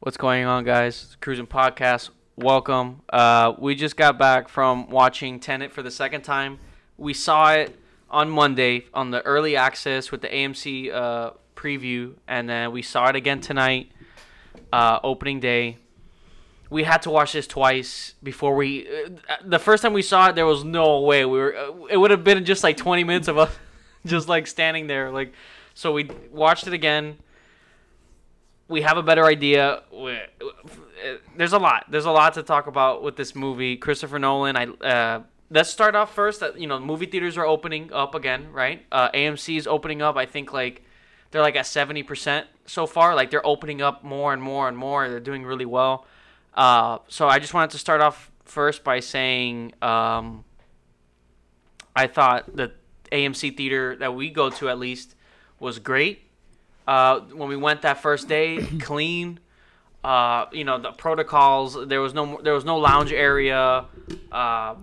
What's going on, guys? Cruising Podcast. Welcome. Uh, we just got back from watching Tenet for the second time. We saw it on Monday on the early access with the AMC uh, preview, and then we saw it again tonight, uh, opening day. We had to watch this twice before we. Uh, the first time we saw it, there was no way we were. Uh, it would have been just like 20 minutes of us just like standing there, like. So we watched it again we have a better idea. There's a lot. There's a lot to talk about with this movie. Christopher Nolan. I uh, let's start off first. That you know, movie theaters are opening up again, right? Uh, AMC is opening up. I think like they're like at seventy percent so far. Like they're opening up more and more and more. They're doing really well. Uh, so I just wanted to start off first by saying um, I thought the AMC theater that we go to at least was great. Uh, when we went that first day, clean. Uh, you know the protocols. There was no there was no lounge area. Uh,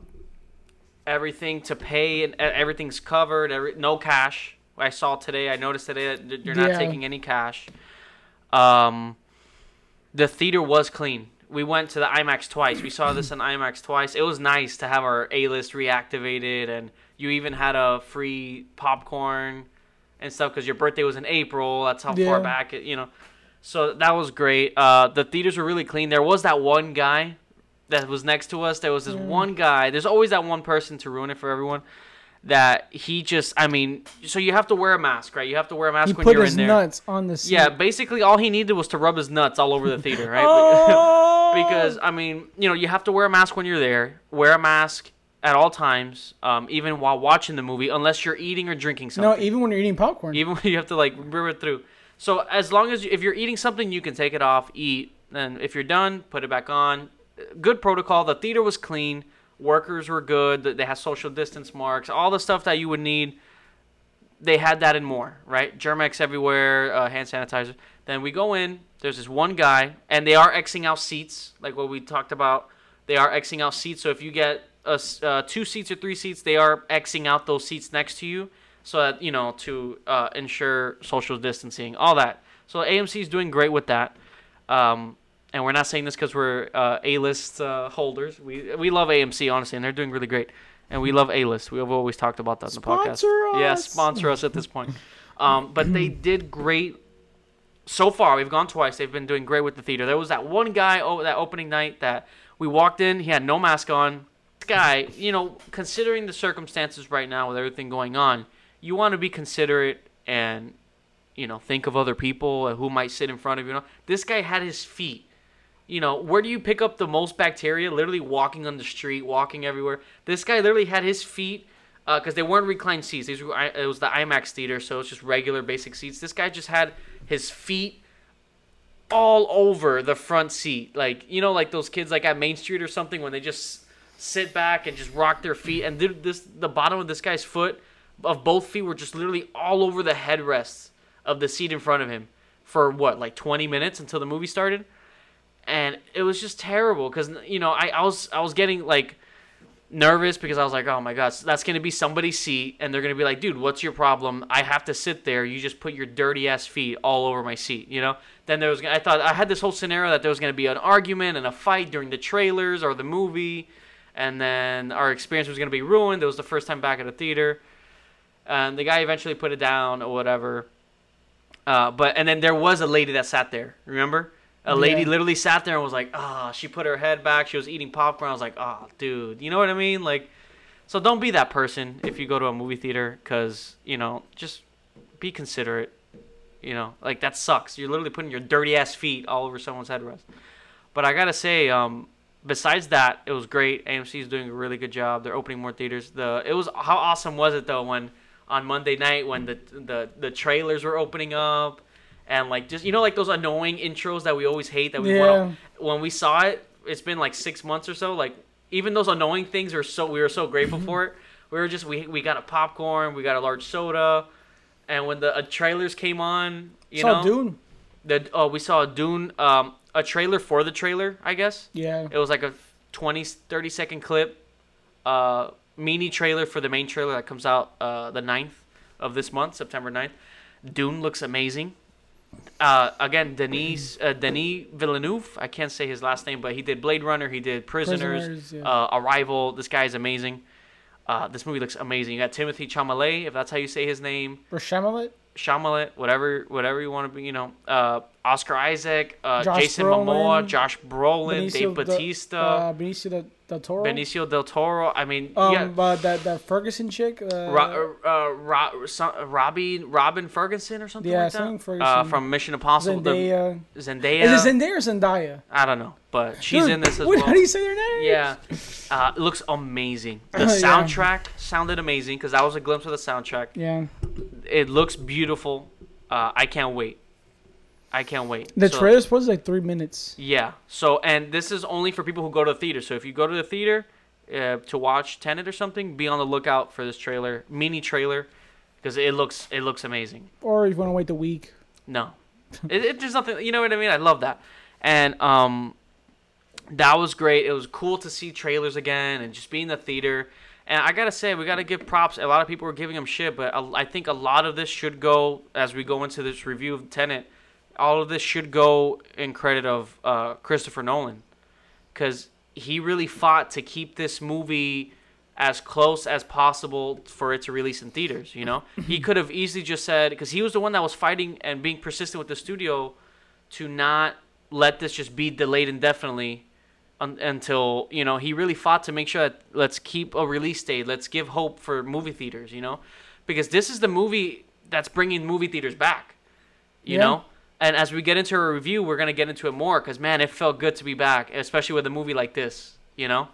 everything to pay and everything's covered. Every, no cash. I saw today. I noticed today that you're not yeah. taking any cash. Um, the theater was clean. We went to the IMAX twice. We saw this in IMAX twice. It was nice to have our A list reactivated, and you even had a free popcorn and stuff because your birthday was in April. That's how yeah. far back, it, you know. So that was great. Uh, the theaters were really clean. There was that one guy that was next to us. There was this yeah. one guy. There's always that one person to ruin it for everyone. That he just, I mean, so you have to wear a mask, right? You have to wear a mask he when you're in there. Put his nuts on the seat. Yeah, basically all he needed was to rub his nuts all over the theater, right? oh! because I mean, you know, you have to wear a mask when you're there. Wear a mask at all times, um, even while watching the movie, unless you're eating or drinking something. No, even when you're eating popcorn. Even when you have to like rip it through. So as long as you, if you're eating something, you can take it off, eat, and if you're done, put it back on. Good protocol. The theater was clean. Workers were good. They had social distance marks. All the stuff that you would need. They had that and more, right? Germ-X everywhere, uh, hand sanitizer. Then we go in. There's this one guy, and they are xing out seats, like what we talked about. They are xing out seats. So if you get uh, uh, two seats or three seats, they are xing out those seats next to you, so that you know to uh, ensure social distancing, all that. So AMC is doing great with that. Um, and we're not saying this because we're uh, A-list uh, holders. We we love AMC honestly, and they're doing really great. And we love A-list. We have always talked about that in the sponsor podcast. Us. Yeah, sponsor us at this point. Um, but they did great so far. We've gone twice. They've been doing great with the theater. There was that one guy oh, that opening night that we walked in. He had no mask on guy, you know, considering the circumstances right now with everything going on, you want to be considerate and, you know, think of other people who might sit in front of you. This guy had his feet. You know, where do you pick up the most bacteria? Literally walking on the street, walking everywhere. This guy literally had his feet because uh, they weren't reclined seats. These were, it was the IMAX theater, so it's just regular basic seats. This guy just had his feet all over the front seat, like you know, like those kids like at Main Street or something when they just sit back and just rock their feet. And this the bottom of this guy's foot of both feet were just literally all over the headrests of the seat in front of him for what like 20 minutes until the movie started? And it was just terrible because you know I, I was i was getting like nervous because i was like oh my god that's gonna be somebody's seat and they're gonna be like dude what's your problem? I have to sit there. You just put your dirty ass feet all over my seat you know? Then there was i thought i had this whole scenario that there was gonna be an argument and a fight during the trailers or the movie and then our experience was going to be ruined. It was the first time back at a theater, and the guy eventually put it down or whatever. Uh, but and then there was a lady that sat there. Remember, a lady yeah. literally sat there and was like, "Ah," oh, she put her head back. She was eating popcorn. I was like, "Oh, dude, you know what I mean?" Like, so don't be that person if you go to a movie theater, because you know, just be considerate. You know, like that sucks. You're literally putting your dirty ass feet all over someone's headrest. But I gotta say, um, besides that, it was great. AMC is doing a really good job. They're opening more theaters. The it was how awesome was it though when on Monday night when the the the trailers were opening up and like just you know like those annoying intros that we always hate that we yeah. want when we saw it. It's been like six months or so. Like even those annoying things are so we were so grateful for it. We were just we we got a popcorn, we got a large soda, and when the uh, trailers came on, you saw know, Dune. The oh we saw Dune. Um, a trailer for the trailer, I guess. Yeah. It was like a 20, 30 second clip, uh, mini trailer for the main trailer that comes out uh, the 9th of this month, September 9th. Dune looks amazing. uh, again, Denis uh, Denis Villeneuve. I can't say his last name, but he did Blade Runner. He did Prisoners, Prisoners, yeah. uh, Arrival. This guy is amazing. Uh, this movie looks amazing. You got Timothée Chalamet, if that's how you say his name. Or Chalamet. Chalamet, whatever, whatever you want to be. You know, uh, Oscar Isaac, uh, Jason Brolin, Momoa, Josh Brolin, Benicio Dave del- Batista, Uh, Benicio del, del Toro. Benicio del Toro. I mean, Um, yeah. but that that Ferguson chick. Uh, Ro- uh, Ro- Robbie Robin Ferguson or something Yeah, like something that. Ferguson. Uh, from Mission Impossible. the- Zendaya. Zendaya. Is it Zendaya or Zendaya? I don't know, but she's Dude, in this as what, well. How do you say their name? Yeah, uh, it looks amazing. The Yeah. soundtrack sounded amazing because that was a glimpse of the soundtrack. Yeah. It looks beautiful. Uh, I can't wait. I can't wait. The So- trailer was like three minutes. Yeah. So, and this is only for people who go to the theater. So, if you go to the theater uh, to watch Tenet or something, be on the lookout for this trailer, mini trailer, because it looks it looks amazing. Or if you want to wait the week. No, it, it there's nothing. You know what I mean? I love that, and um, that was great. It was cool to see trailers again and just be in the theater. And I gotta say, we gotta give props. A lot of people were giving them shit, but I I think a lot of this should go as we go into this review of Tenet. All of this should go in credit of uh, Christopher Nolan, because he really fought to keep this movie as close as possible for it to release in theaters. You know, he could have easily just said because he was the one that was fighting and being persistent with the studio to not let this just be delayed indefinitely un- until you know he really fought to make sure that let's keep a release date. Let's give hope for movie theaters. You know, because this is the movie that's bringing movie theaters back. You Yeah. know. And as we get into a review, we're gonna get into it more because man, it felt good to be back, especially with a movie like this. You know,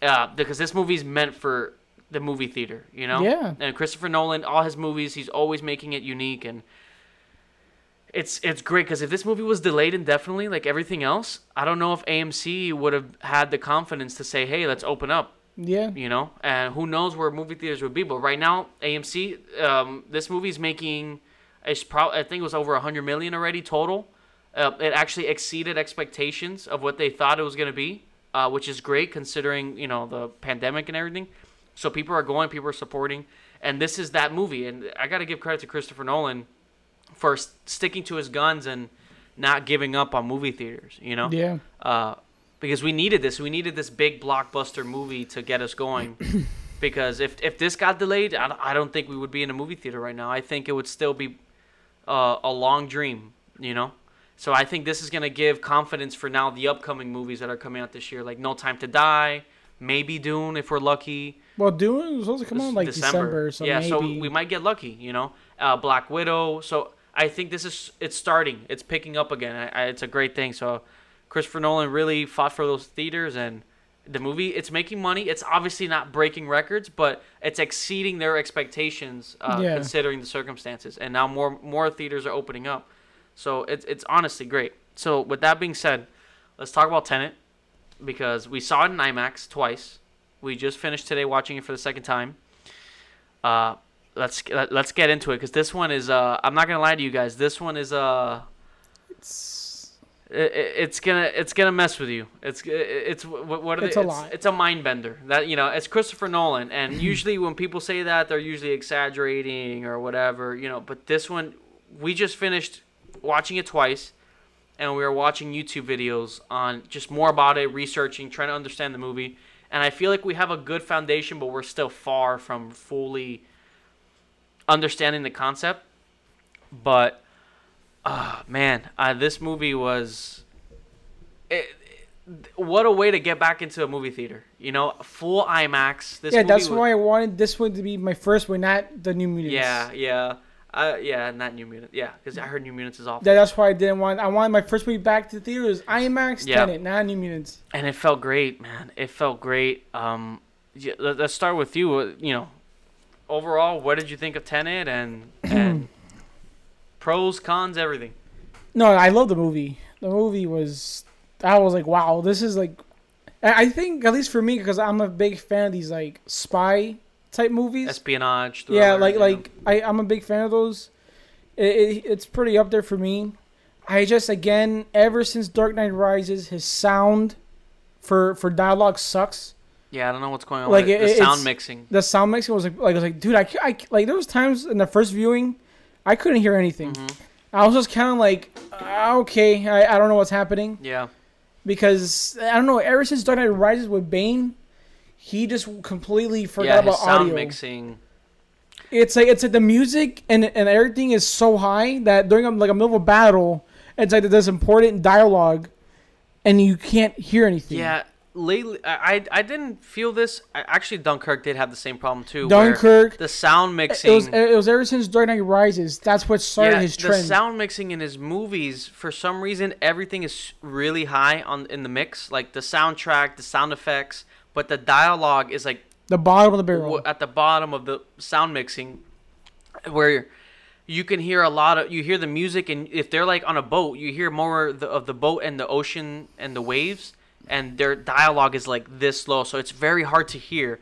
uh, because this movie's meant for the movie theater, you know. Yeah. And Christopher Nolan, all his movies, he's always making it unique, and it's it's great because if this movie was delayed indefinitely, like everything else, I don't know if AMC would have had the confidence to say, "Hey, let's open up," Yeah. you know. And who knows where movie theaters would be? But right now, AMC, um, this movie's making, it's pro- I think it was over a hundred million already total. Uh, it actually exceeded expectations of what they thought it was gonna be, uh, which is great considering you know the pandemic and everything. So people are going, people are supporting, and this is that movie. And I got to give credit to Christopher Nolan for sticking to his guns and not giving up on movie theaters. You know, Yeah. uh, because we needed this. We needed this big blockbuster movie to get us going. because if if this got delayed, I, I don't think we would be in a movie theater right now. I think it would still be uh, a long dream. You know. So I think this is gonna give confidence for now the upcoming movies that are coming out this year, like No Time to Die, maybe Dune if we're lucky. Well, Dune was supposed to come out like December, so yeah, maybe. so we might get lucky, you know. Uh, Black Widow. So I think this is it's starting. It's picking up again. I, I, it's a great thing. So Christopher Nolan really fought for those theaters and the movie. It's making money. It's obviously not breaking records, but it's exceeding their expectations uh, Yeah. considering the circumstances. And now more more theaters are opening up. So it's it's honestly great. So with that being said, let's talk about Tenet because we saw it in IMAX twice. We just finished today watching it for the second time. Uh, let's let, let's get into it because this one is. Uh, I'm not gonna lie to you guys. This one is. Uh, It's, it, it's gonna it's gonna mess with you. It's it's what, what are It's they? a it's, lot. it's a mind bender. That you know, it's Christopher Nolan, and usually when people say that, they're usually exaggerating or whatever. You know, but this one, we just finished watching it twice, and we were watching YouTube videos on just more about it, researching, trying to understand the movie. And I feel like we have a good foundation, but we're still far from fully understanding the concept. But Ah, man, uh, this movie was. It, it- what a way to get back into a movie theater. You know, full IMAX. This yeah, that's was, why I wanted this one to be my first one, not the New Mutants. Yeah, yeah, uh, yeah. Not New Mutants. Yeah, because I heard New Mutants is awful, That, that's why I didn't want. I wanted my first movie back to the theaters. IMAX, Yeah. Tenet, not New Mutants. and it felt great, man. It felt great. Um, yeah, let, let's start with you. uh, You know, overall, what did you think of Tenet and and pros, cons, everything? No, I love the movie. The movie was. I was like, wow, this is like. I think at least for me, because I'm a big fan of these like spy type movies. Espionage. yeah, like know? like I I'm a big fan of those. It, it, it's pretty up there for me. I just again ever since Dark Knight Rises, his sound for for dialogue sucks. Yeah, I don't know what's going on. Like, it- the sound mixing. The sound mixing was like like I was like, dude, I, I like there was times in the first viewing, I couldn't hear anything. Mhm. I was just kind of like, uh, okay, I, I don't know what's happening Yeah. because I don't know. Ever since Dark Knight Rises with Bane, he just completely forgot yeah, about sound audio. mixing. It's like it's like the music and and everything is so high that during a, like a middle of a battle, it's like there's important dialogue, and you can't hear anything. Yeah, lately I I, didn't feel this. Actually, Dunkirk did have the same problem too. Dunkirk. the sound mixing. It was it was ever since Dark Knight Rises. That's what started yeah, his the sound mixing in his movies, for some reason, everything is really high on in the mix. Like the soundtrack, the sound effects, but the dialogue is like the bottom of the barrel. at the bottom of the sound mixing, where you can hear a lot of you hear the music, and if they're like on a boat, you hear more of the, of the boat and the ocean and the waves, and their dialogue is like this low, so it's very hard to hear.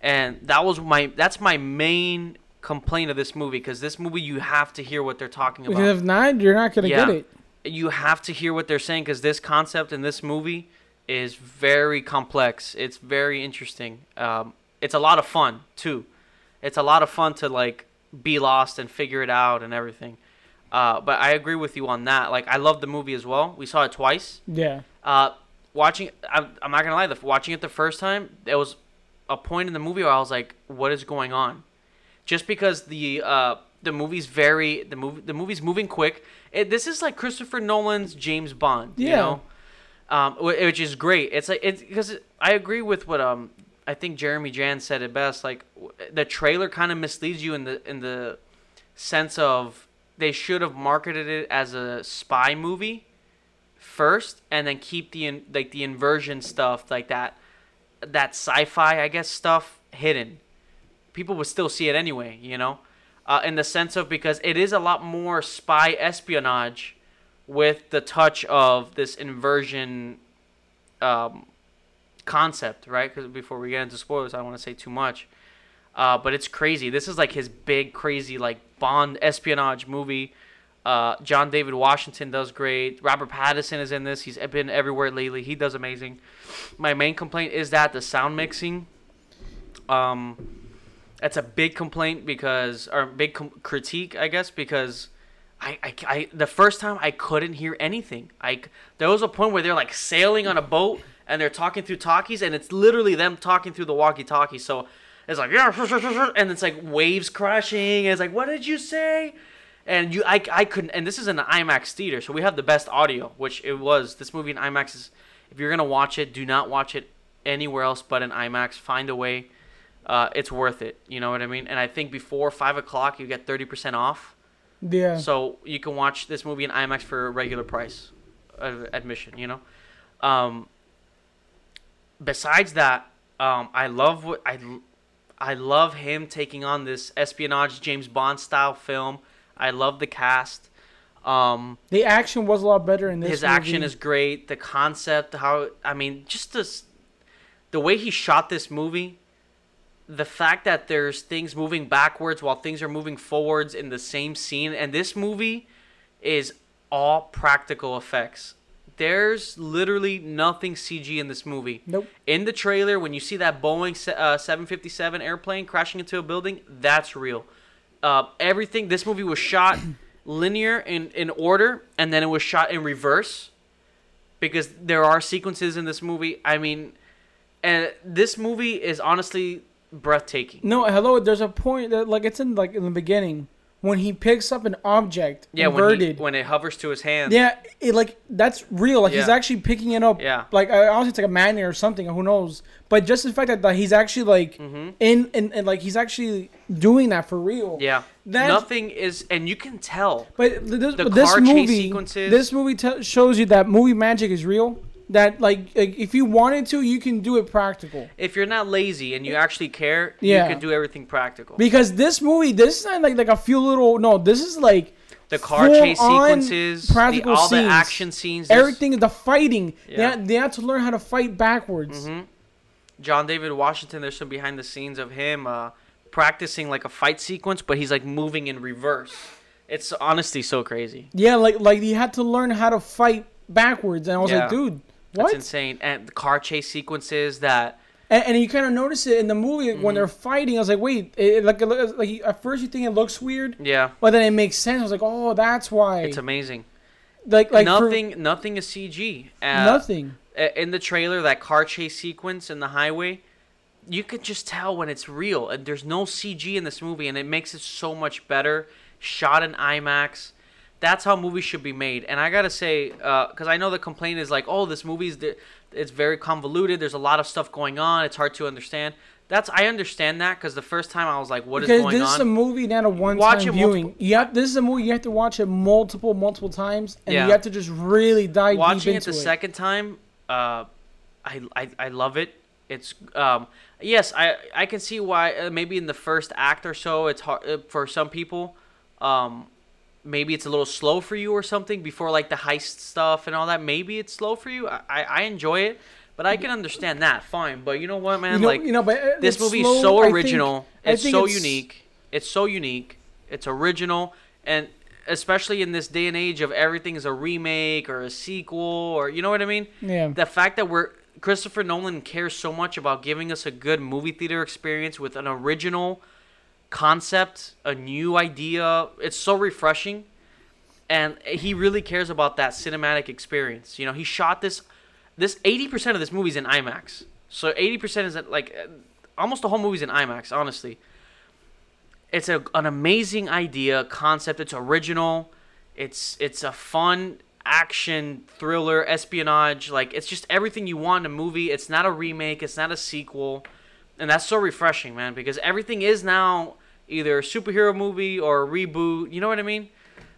And that was my that's my main complaint of this movie because this movie you have to hear what they're talking about because if not, you're not gonna Yeah. get it. you have to hear what they're saying because this concept in this movie is very complex. It's very interesting. Um, it's a lot of fun too. It's a lot of fun to like be lost and figure it out and everything. Uh, but I agree with you on that. Like I love the movie as well. We saw it twice. Yeah. Uh, watching, I'm, I'm not gonna lie. The watching it the first time, there was a point in the movie where I was like, "What is going on?" Just because the uh, the movie's very the movie the movie's moving quick. It, this is like Christopher Nolan's James Bond. You know, um, which is great. It's like it's because I agree with what um I think Jeremy Jahns said it best. Like the trailer kind of misleads you in the in the sense of they should have marketed it as a spy movie first and then keep the like the inversion stuff like that that sci-fi I guess stuff hidden. People would still see it anyway, you know, uh, in the sense of because it is a lot more spy espionage with the touch of this inversion um, concept, right? Because before we get into spoilers, I don't want to say too much. Uh, but it's crazy. This is like his big, crazy, like Bond espionage movie. Uh, John David Washington does great. Robert Pattinson is in this. He's been everywhere lately. He does amazing. My main complaint is that the sound mixing. Um, that's a big complaint because, or big com- critique, I guess, because I, I, I, the first time I couldn't hear anything. I, there was a point where they're like sailing on a boat and they're talking through talkies, and it's literally them talking through the walkie-talkie. So it's like yeah, and it's like waves crashing. And it's like, what did you say? And you, I, I couldn't. And this is an IMAX theater, so we have the best audio, which it was. This movie in IMAX is. If you're gonna watch it, do not watch it anywhere else but in IMAX. Find a way. Uh, it's worth it. You know what I mean? And I think before five o'clock, you get thirty percent off. Yeah. So you can watch this movie in IMAX for a regular price of admission, you know? Um, besides that, um, I love what I, I love him taking on this espionage James Bond style film. I love the cast. Um, the action was a lot better in this. his action is great. The concept, how I mean, just this, the way he shot this movie, the fact that there's things moving backwards while things are moving forwards in the same scene, and this movie is all practical effects. There's literally nothing CG in this movie. Nope. In the trailer, when you see that Boeing uh, 757 airplane crashing into a building, that's real. Uh, everything. This movie was shot linear in in order, and then it was shot in reverse, because there are sequences in this movie. I mean, and this movie is honestly breathtaking. No, hello. There's a point that like it's in like in the beginning when he picks up an object Yeah, when, he, when it hovers to his hand. yeah, it like that's real. Like he's actually picking it up. Yeah. Like I honestly, it's like a magnet or something. Who knows? But just the fact that, that he's actually like Mhm. in and, and like he's actually doing that for real. Yeah. That's- Nothing is, and you can tell. But this, The but this movie, sequences- this movie t- shows you that movie magic is real. That like, like if you wanted to, you can do it practical. If you're not lazy and you actually care, Yeah. you can do everything practical. Because this movie, this is not like like a few little. No, this is like the car chase sequences, the, practical all the scenes. action scenes. everything. The fighting. They, Yeah. had, they had to learn how to fight backwards. Mhm. John David Washington. There's some behind the scenes of him uh, practicing like a fight sequence, but he's like moving in reverse. It's honestly so crazy. Yeah, like like he had to learn how to fight backwards, and I was Yeah. like, dude, That's insane. And the car chase sequences that And, and you kind of notice it in the movie Mm-hmm. when they're fighting. I was like, wait, it, like, it, like at first you think it looks weird, Yeah, but then it makes sense. I was like, oh, that's why. it's amazing. like, like for- nothing, nothing is CG. Uh, nothing. in the trailer that car chase sequence in the highway you could just tell when it's real and there's no cg in this movie and it makes it so much better shot in imax that's how movies should be made. And i gotta say because i know the complaint is like oh this movie's it's very convoluted there's a lot of stuff going on it's hard to understand. That's i understand that because the first time i was like what is Because going this on? is a movie, not a one-time viewing. multiple- have, this is a movie you have to watch it multiple, multiple times, and Yeah. you have to just really dive watching deep it into the second time uh I, I i love it. It's um yes i i can see why uh, maybe in the first act or so it's hard uh, for some people um maybe it's a little slow for you or something before like the heist stuff and all that maybe it's slow for you? I i, I enjoy it but i can understand that fine but you know what man? You know, like you know, but this movie slow, is so I think- original. It's think so it's- unique. It's so unique. It's original and especially in this day and age of everything is a remake or a sequel or you know what i mean? Yeah. the fact that we're christopher nolan cares so much about giving us a good movie theater experience with an original concept a new idea. It's so refreshing. And he really cares about that cinematic experience. You know he shot this this 80% of this movie's in imax. So 80% is like almost the whole movie's in imax honestly. It's a, an amazing idea concept. It's original. It's it's a fun action thriller espionage. Like it's just everything you want in a movie. It's not a remake. It's not a sequel. And that's so refreshing man because everything is now either a superhero movie or a reboot you know what i mean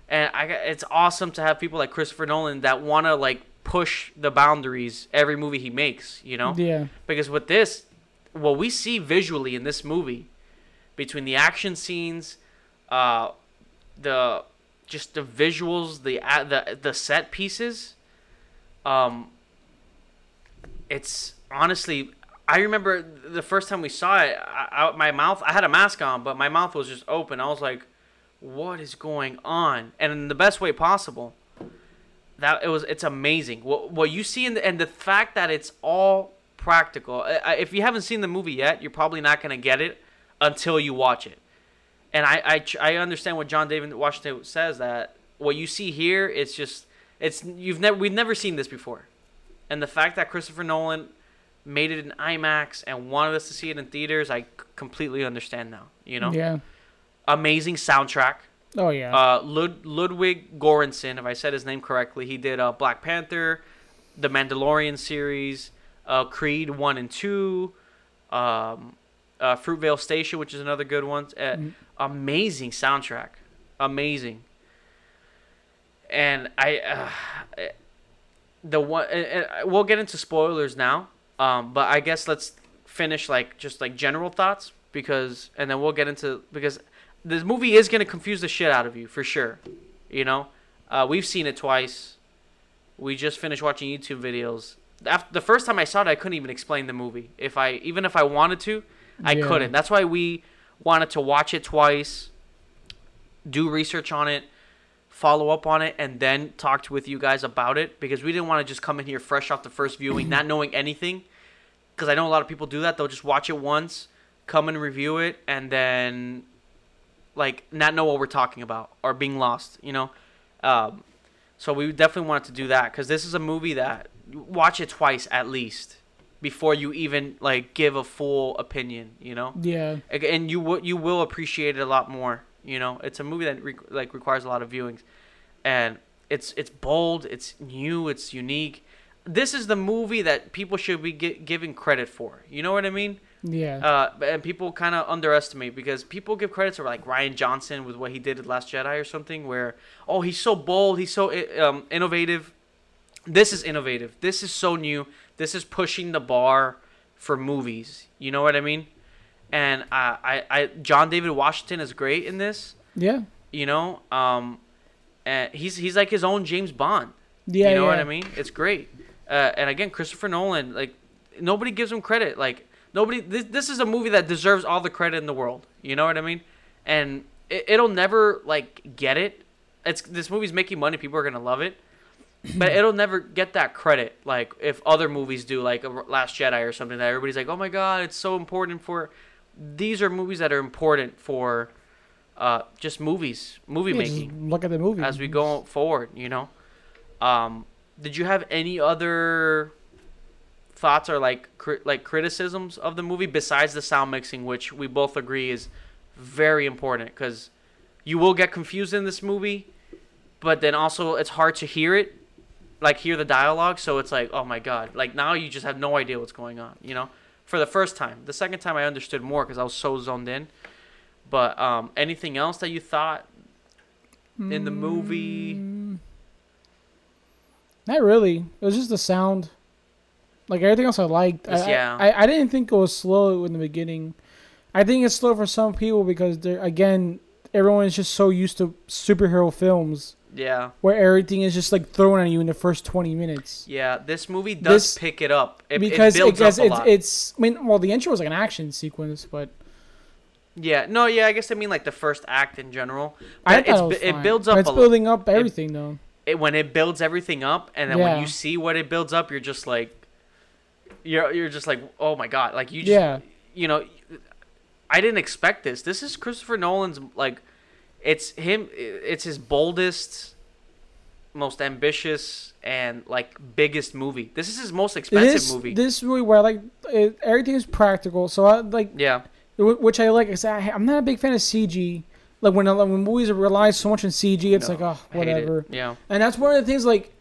and I, it's awesome to have people like christopher nolan that want to like push the boundaries every movie he makes you know Yeah. because with this what we see visually in this movie between the action scenes uh the just the visuals the the the set pieces um it's honestly i remember the first time we saw it I, I, my mouth i had a mask on but my mouth was just open. I was like what is going on? And in the best way possible that it was it's amazing. What what you see in the and the fact that it's all practical if you haven't seen the movie yet you're probably not going to get it until you watch it. And I, I I understand what John David Washington says that what you see here it's just it's you've never we've never seen this before. And the fact that Christopher Nolan made it in IMAX and wanted us to see it in theaters I completely understand now you know Yeah. amazing soundtrack Oh yeah. uh, Lud- Ludwig Göransson, if I said his name correctly, he did uh, Black Panther, the Mandalorian series, uh, Creed one and two, um, uh, Fruitvale Station, which is another good one. Uh, Amazing soundtrack, amazing. And I, uh, the one, we'll get into spoilers now, um, but I guess let's finish like just like general thoughts because, and then we'll get into because this movie is gonna confuse the shit out of you for sure. You know, uh, we've seen it twice. We just finished watching YouTube videos. After the first time I saw it, I couldn't even explain the movie. If I even if I wanted to, I Yeah. couldn't. That's why we wanted to watch it twice, do research on it, follow up on it, and then talk with you guys about it because we didn't want to just come in here fresh off the first viewing, not knowing anything. Because I know a lot of people do that. They'll just watch it once, come and review it, and then like not know what we're talking about or being lost. You know. Um, so we definitely wanted to do that because this is a movie that watch it twice at least before you even like give a full opinion. You know yeah. And you will you will appreciate it a lot more. You know, it's a movie that re- like requires a lot of viewings, and it's it's bold, it's new, it's unique. This is the movie that people should be gi- giving credit for. You know what I mean? Yeah. Uh, and people kind of underestimate because people give credit to like Rian Johnson with what he did at Last Jedi or something, where oh he's so bold, he's so um, innovative. This is innovative. This is so new. This is pushing the bar for movies. You know what I mean? And uh, I, I, John David Washington is great in this. yeah. You know, um, and he's he's like his own James Bond. Yeah. you know what. I mean? It's great. Uh, and again, Christopher Nolan, like nobody gives him credit. Like nobody. This, this is a movie that deserves all the credit in the world. You know what I mean? And it, it'll never like get it. It's this movie's making money. People are gonna love it. but it'll never get that credit like if other movies do, like Last Jedi or something that everybody's like, oh my god, it's so important for. These are movies that are important for, uh, just movies, movie Yeah, just making look at the movie as we go forward. You know, um, did you have any other thoughts or like cri- like criticisms of the movie besides the sound mixing, which we both agree is very important because you will get confused in this movie, but then also it's hard to hear it, like hear the dialogue. So it's like, oh my god, like now you just have no idea what's going on. You know, for the first time. The second time I understood more because I was so zoned in. But um, anything else that you thought in the movie? Not really. It was just the sound. Like everything else, I liked. I, yeah. I, I didn't think it was slow in the beginning. I think it's slow for some people because they're again, everyone is just so used to superhero films Yeah. where everything is just like thrown at you in the first twenty minutes. Yeah, this movie does This- pick it up. It, because it builds because up a it's, lot. it's. I mean, well, the intro was like an action sequence, but yeah, no, yeah, I guess I mean like the first act in general. I thought it's, it, it builds But up It's building up everything though. It, when it builds everything up, and then when you see what it builds up, you're just like, you're you're just like, oh my god, like you just, Yeah. you know, I didn't expect this. This is Christopher Nolan's like, it's him. It's his boldest, most ambitious, and like biggest movie. This is his most expensive This movie. this movie where like it, everything is practical, so I like yeah, which I like. I, I'm not a big fan of CG. Like when when movies rely so much on CG, it's No, like oh whatever. Yeah, And that's one of the things like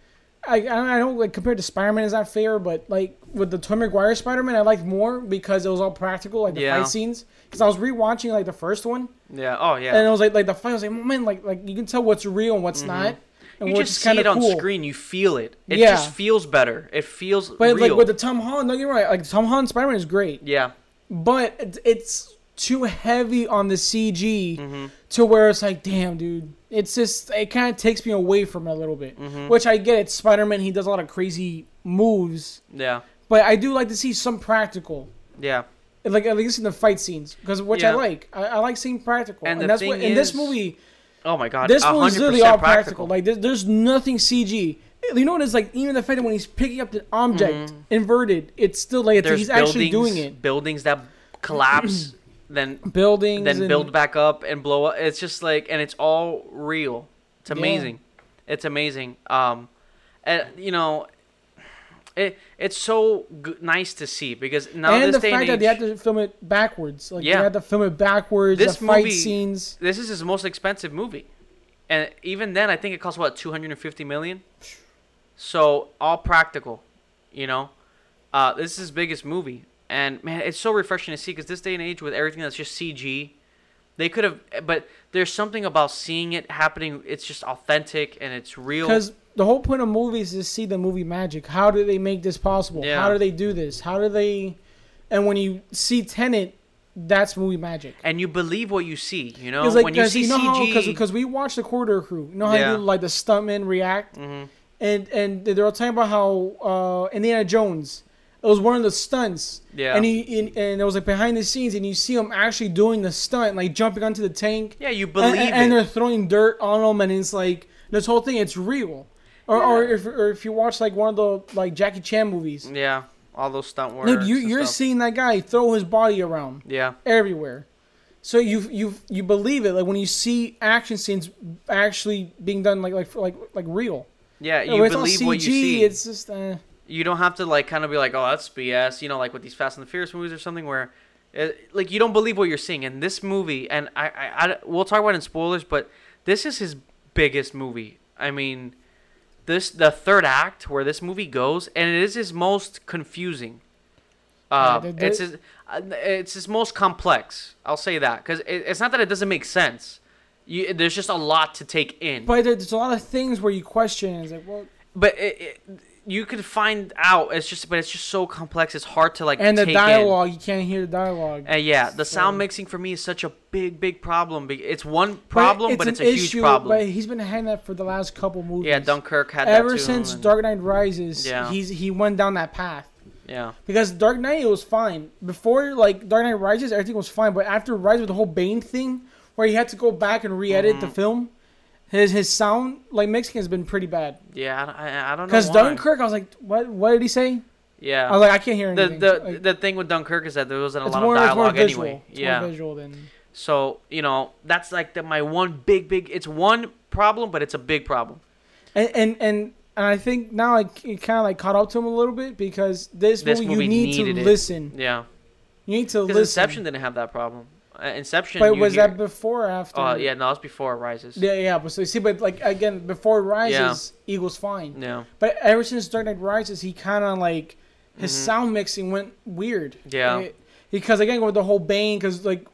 I I I don't like compared to Spider Man is not fair, but like with the Tom Maguire Spider Man, I liked more because it was all practical, like the Yeah. fight scenes. Because I was rewatching like the first one, yeah. Oh yeah. and it was like like the fight I was like man, like like you can tell what's real and what's not, and Mm-hmm. you just see kind it of on cool. screen. You feel it. It Yeah. just feels better. It feels But real. like with the Tom Holland, no, you're right. Like Tom Holland Spider Man is great. yeah, but it's too heavy on the CG Mm-hmm. to where it's like, damn, dude. It's just it kind of takes me away from it a little bit. Mm-hmm. Which I get. It's Spider Man. He does a lot of crazy moves, yeah, but I do like to see some practical. yeah. Like at least in the fight scenes, because which I like. I, I like seeing practical, And and, that's what in this movie. Oh my god, This movie is literally all practical. Like there, there's nothing CG. You know what it's like? Even the fact that when he's picking up the object inverted, it's still like it's, Mm-hmm. He's actually doing it. Buildings that collapse, then Buildings, then and- build back up and blow up. It's just like, and it's all real. It's Yeah. amazing. It's amazing. Um, and you know, it it's so g- nice to see because now and this the fact and that they had to film it backwards, like Yeah. they had to film it backwards. This the fight movie- scenes. this is his most expensive movie, and even then, I think it cost what 250 million. So all practical, you know. Uh, this is his biggest movie, and man, it's so refreshing to see because this day and age with everything that's just CG, they could have, but there's something about seeing it happening. It's just authentic and it's real. Because the whole point of movies is to see the movie magic. How do they make this possible? Yeah. How do they do this? How do they? And when you see Tenet, that's movie magic. and you believe what you see, you know. Like, when you see know how CG, because we watch the corridor crew. You know how Yeah. you do, like the stuntmen react, Mhm. and and they're all talking about how uh, Indiana Jones. It was one of the stunts, Yeah. and he and, and it was like behind the scenes, and you see him actually doing the stunt, like jumping onto the tank, yeah, you and, believe and, and it. they're throwing dirt on them, and it's like this whole thing. It's real. Or, or if or if you watch like one of the like Jackie Chan movies, Yeah, all those stunt work. dude, you you're seeing that guy throw his body around Yeah, everywhere. So you you you believe it like when you see action scenes actually being done like like like like real. yeah, you it's all believe CG, what you see. It's just uh, you don't have to like kind of be like, oh, that's BS. You know, like with these Fast and the Furious movies or something where, it, like, you don't believe what you're seeing. And this movie, and I, I, I, we'll talk about it in spoilers, but this is his biggest movie. I mean, this the third act where this movie goes, and it is his most confusing. Uh, Yeah, it's his, uh, it's his most complex. I'll say that because it, it's not that it doesn't make sense. You, there's just a lot to take in. but there's a lot of things where you question. It's like well, but it, it, you could find out. It's just, but it's just so complex. It's hard to like. and the dialogue you can't hear the dialogue. In. Uh, yeah, the So- sound mixing for me is such a big, big problem. It's one problem, but it's, an a huge problem. But he's been having that for the last couple movies. yeah, Dunkirk had that Ever since and- Dark Knight Rises, Yeah. he's he went down that path. Yeah, Because Dark Knight it was fine before like Dark Knight Rises, everything was fine. But after Rise with the whole Bane thing, where he had to go back and re-edit Mm-hmm. the film, His his sound like mixing has been pretty bad. Yeah, I, I, I don't know. Because. Dunkirk, I was like, what what did he say? Yeah, I was like, I can't hear The anything. the Like, the thing with Dunkirk is that there wasn't a lot more, of dialogue anyway. It's yeah. more visual than. So you know that's like the, my one big big. It's one problem, but it's a big problem. And and and, and I think now it kind of like caught up to him a little bit because this, This movie, movie you need to it. listen. Yeah. You need to listen. Inception didn't have that problem. Uh, Inception. but was hear- that before or after? Oh yeah, no, it's before it rises. Yeah, yeah. But so you see, but like again, before it rises, Eagle's fine. Yeah. But ever since Dark Knight Rises, he kind of like his sound mixing went weird. Mm-hmm. Yeah. It- because again with the whole Bane, because like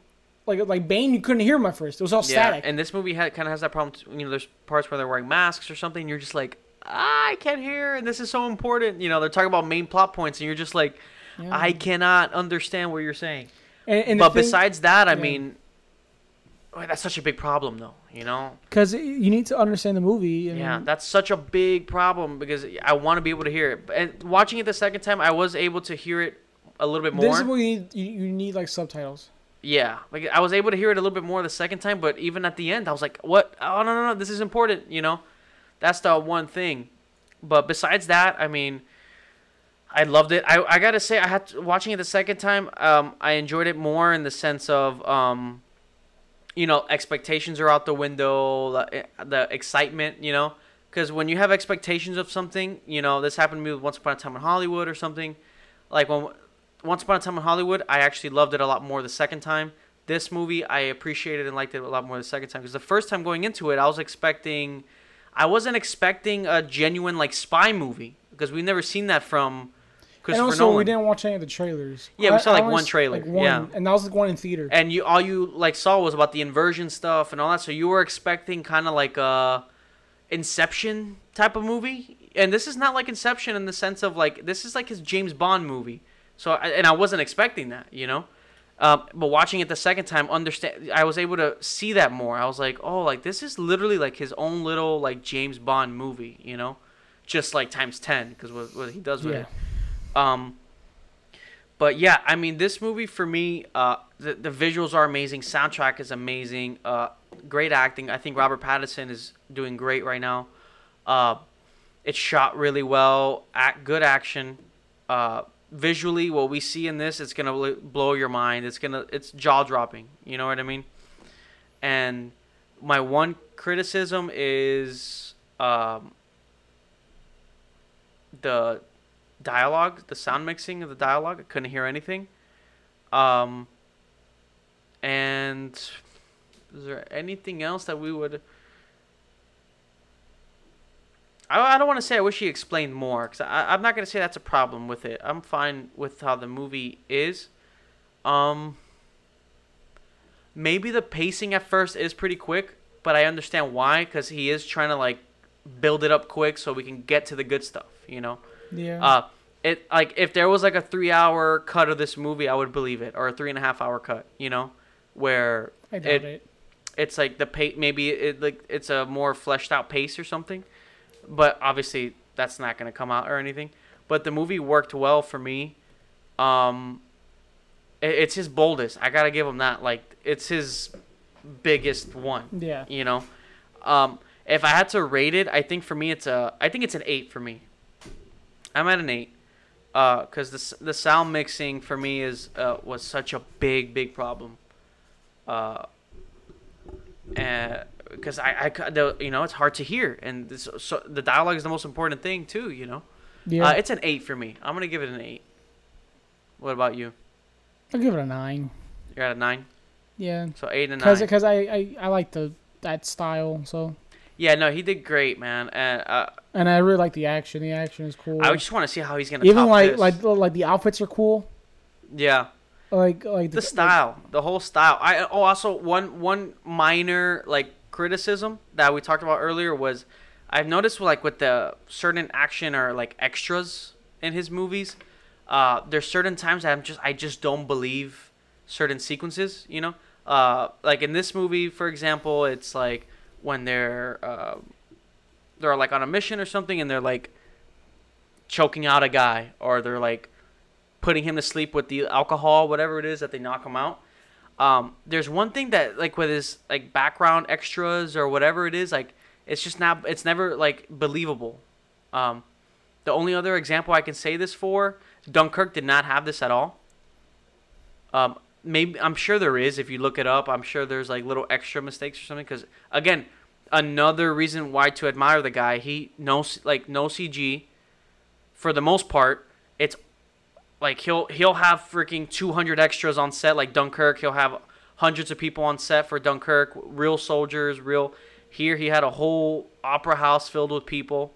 like like Bane, you couldn't hear him at first. It was all Yeah. static. And this movie had, kind of has that problem. Too. You know, there's parts where they're wearing masks or something. And you're just like, ah, I can't hear, and this is so important. You know, they're talking about main plot points, and you're just like, Yeah. I cannot understand what you're saying. And, and but thing- besides that, I yeah. mean, oh, that's such a big problem, though. You know. because you need to understand the movie. And Yeah, that's such a big problem because I want to be able to hear it. And watching it the second time, I was able to hear it a little bit more. This is what you need. You, you need like subtitles. Yeah, like I was able to hear it a little bit more the second time, but even at the end, I was like, "What? Oh no, no, no! This is important." You know, that's the one thing. But besides that, I mean, I loved it. I I gotta say, I had to, watching it the second time. Um, I enjoyed it more in the sense of um, you know, expectations are out the window. The, the excitement, you know, because when you have expectations of something, you know, this happened to me with Once Upon a Time in Hollywood or something. Like when once Upon a Time in Hollywood, I actually loved it a lot more the second time. This movie, I appreciated and liked it a lot more the second time because the first time going into it, I was expecting, I wasn't expecting a genuine like spy movie because we've never seen that from and also, Nolan. we didn't watch any of the trailers. Yeah, we saw, I like, one trailer, like, one, yeah. and that was the one in theater. and you all you like saw was about the inversion stuff and all that, so you were expecting kind of like a Inception type of movie, and this is not like Inception in the sense of like this is like his James Bond movie. So and I wasn't expecting that, you know. Um, but watching it the second time, understand, I was able to see that more. I was like, oh, like this is literally like his own little like James Bond movie, you know, just like times ten because what, what he does with Yeah. it. Um, but yeah, I mean, this movie for me, uh, the the visuals are amazing, soundtrack is amazing, uh, great acting. I think Robert Pattinson is doing great right now. Uh, it's shot really well, act, good action. Uh, visually, what we see in this, it's gonna blow your mind. It's gonna, it's jaw dropping. You know what I mean? And my one criticism is um, the dialogue, the sound mixing of the dialogue. I couldn't hear anything. Um, and is there anything else that we would? I, I don't want to say I wish he explained more because I'm not gonna say that's a problem with it. I'm fine with how the movie is. Um, maybe the pacing at first is pretty quick, but I understand why because he is trying to like build it up quick so we can get to the good stuff. You know. Yeah. Uh, it like if there was like a three-hour cut of this movie, I would believe it, or a three and a half-hour cut. You know, where I doubt it, it. it's like the pace. Maybe it like it's a more fleshed out pace or something. But obviously, that's not gonna come out or anything. But the movie worked well for me. Um, it, it's his boldest. I gotta give him that. Like it's his biggest one Yeah. you know um if i had to rate it i think for me it's a i think it's an eight for me i'm at an eight uh because the, the sound mixing for me is uh was such a big big problem. Uh and because I, I the, you know it's hard to hear and this, so the dialogue is the most important thing too you know? Yeah. uh, it's an eight for me. I'm gonna give it an eight. What about you? I'll give it a nine. you're at a nine? Yeah. so eight and nine. Because I, I I like the that style so yeah no he did great man and uh and I really like the action. The action is cool. i just want to see how he's gonna Even like this. like like the outfits are cool. yeah Like like the style, the whole style. I oh also one one minor like criticism that we talked about earlier was I've noticed like with the certain action or like extras in his movies, uh, there's certain times that I'm just I just don't believe certain sequences. You know, uh, like in this movie, for example, it's like when they're uh, they're like on a mission or something and they're like choking out a guy or they're like putting him to sleep with the alcohol, whatever it is that they knock him out. Um, there's one thing that like with his like background extras or whatever it is, like it's just not. It's never like believable. Um, the only other example I can say this for, Dunkirk did not have this at all. Um, maybe I'm sure there is if you look it up. I'm sure there's like little extra mistakes or something. Because again, another reason why to admire the guy. He no like no CG. For the most part, it's like he'll he'll have freaking 200 extras on set like Dunkirk. He'll have hundreds of people on set for Dunkirk, real soldiers, real. Here he had a whole opera house filled with people.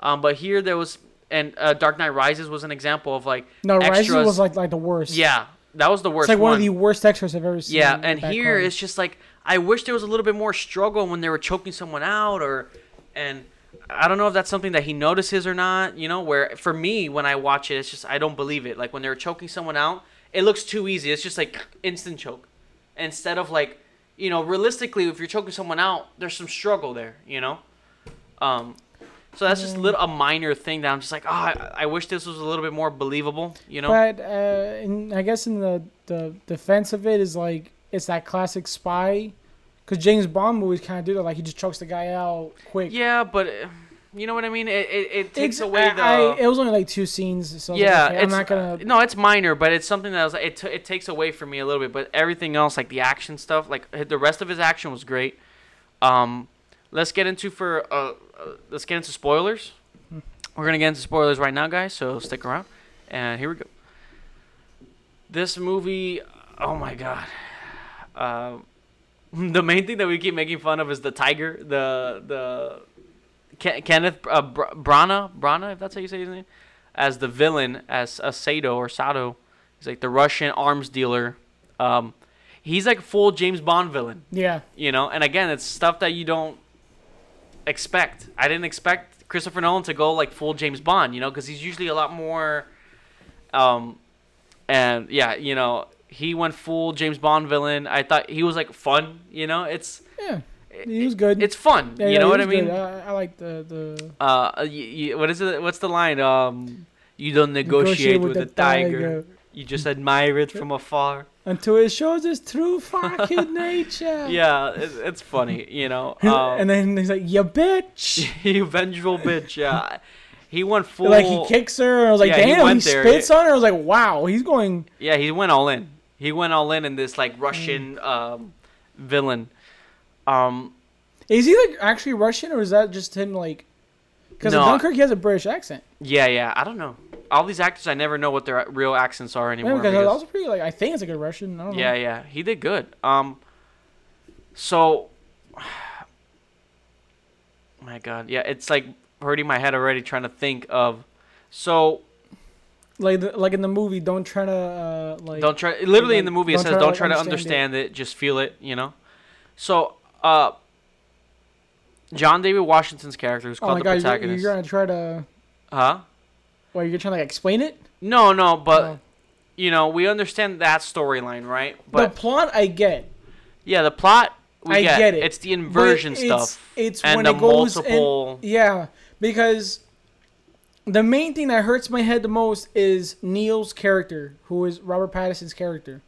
Um, but here there was and uh, Dark Knight Rises was an example of like No, extras. Rises was like like the worst. yeah, that was the worst. it's like one, of the worst extras I've ever seen. Yeah, and here it's just like I wish there was a little bit more struggle when they were choking someone out, or and I don't know if that's something that he notices or not. You know, where for me when I watch it, it's just I don't believe it. Like when they were choking someone out, it looks too easy. It's just like instant choke, instead of like you know realistically, if you're choking someone out, there's some struggle there. You know, um. So that's just a little a minor thing that I'm just like, oh, I, I wish this was a little bit more believable, you know? But uh, in, I guess in the, the defense of it is like it's that classic spy, because James Bond movies kind of do that. Like he just chokes the guy out quick. Yeah, but you know what I mean. It it, it takes It's- away the. I- it was only like two scenes, so I like, yeah, okay, I'm not gonna. no, it's minor, but it's something that was it t- it takes away from me a little bit. But everything else, like the action stuff, like the rest of his action was great. Um, let's get into for uh, uh let's get into spoilers. We're gonna get into spoilers right now, guys. So stick around, and here we go. This movie, oh my god. Uh, the main thing that we keep making fun of is the tiger, the the Ken- Kenneth uh, Br- Branagh, Branagh, if that's how you say his name, as the villain, as a Sator or Sator. He's like the Russian arms dealer. Um, he's like full James Bond villain, yeah, you know. And again, it's stuff that you don't expect. I didn't expect Christopher Nolan to go like full James Bond, you know, because he's usually a lot more. Um, and yeah, you know, he went full James Bond villain. I thought he was like fun, you know. It's yeah, he was good. it's fun, yeah, you yeah, know what I mean? I, I like the the Uh, y y what is it? What's the line? Um, you don't negotiate, with, the tiger. You just admire it from afar. Until it shows its true fucking nature. Yeah, it, it's funny, you know. Um, and then he's like, "You bitch!" you vengeful bitch. Yeah, he went full. like he kicks her, and I was like, Yeah, "Damn!" He, there. spits on her. I was like, "Wow, he's going." Yeah, he went all in. He went all in in this like Russian um, villain. Um, Is he like actually Russian, or is that just him like? Because No. Dunkirk, he has a British accent. Yeah, yeah. I don't know. All these actors, I never know what their real accents are Yeah, anymore. because I because- was pretty like I think it's like a Russian. I don't know. Yeah, yeah, he did good. Um, so, my God, yeah, it's like hurting my head already trying to think of. So Like the, like in the movie, don't try to uh, like. don't try. Literally in the movie, it says try don't like, try to understand understand it. Just feel it. You know. So, uh, John David Washington's character, who's oh called my the god, you're, protagonist. you're gonna try to. Huh? Well, you're trying to like explain it. No, no, but you know we understand that storyline, right? But the plot I get. yeah, the plot we I get. get it. It's the inversion it's, stuff It's and when the it goes in- multiple. Yeah, because the main thing that hurts my head the most is Neil's character, who is Robert Pattinson's character.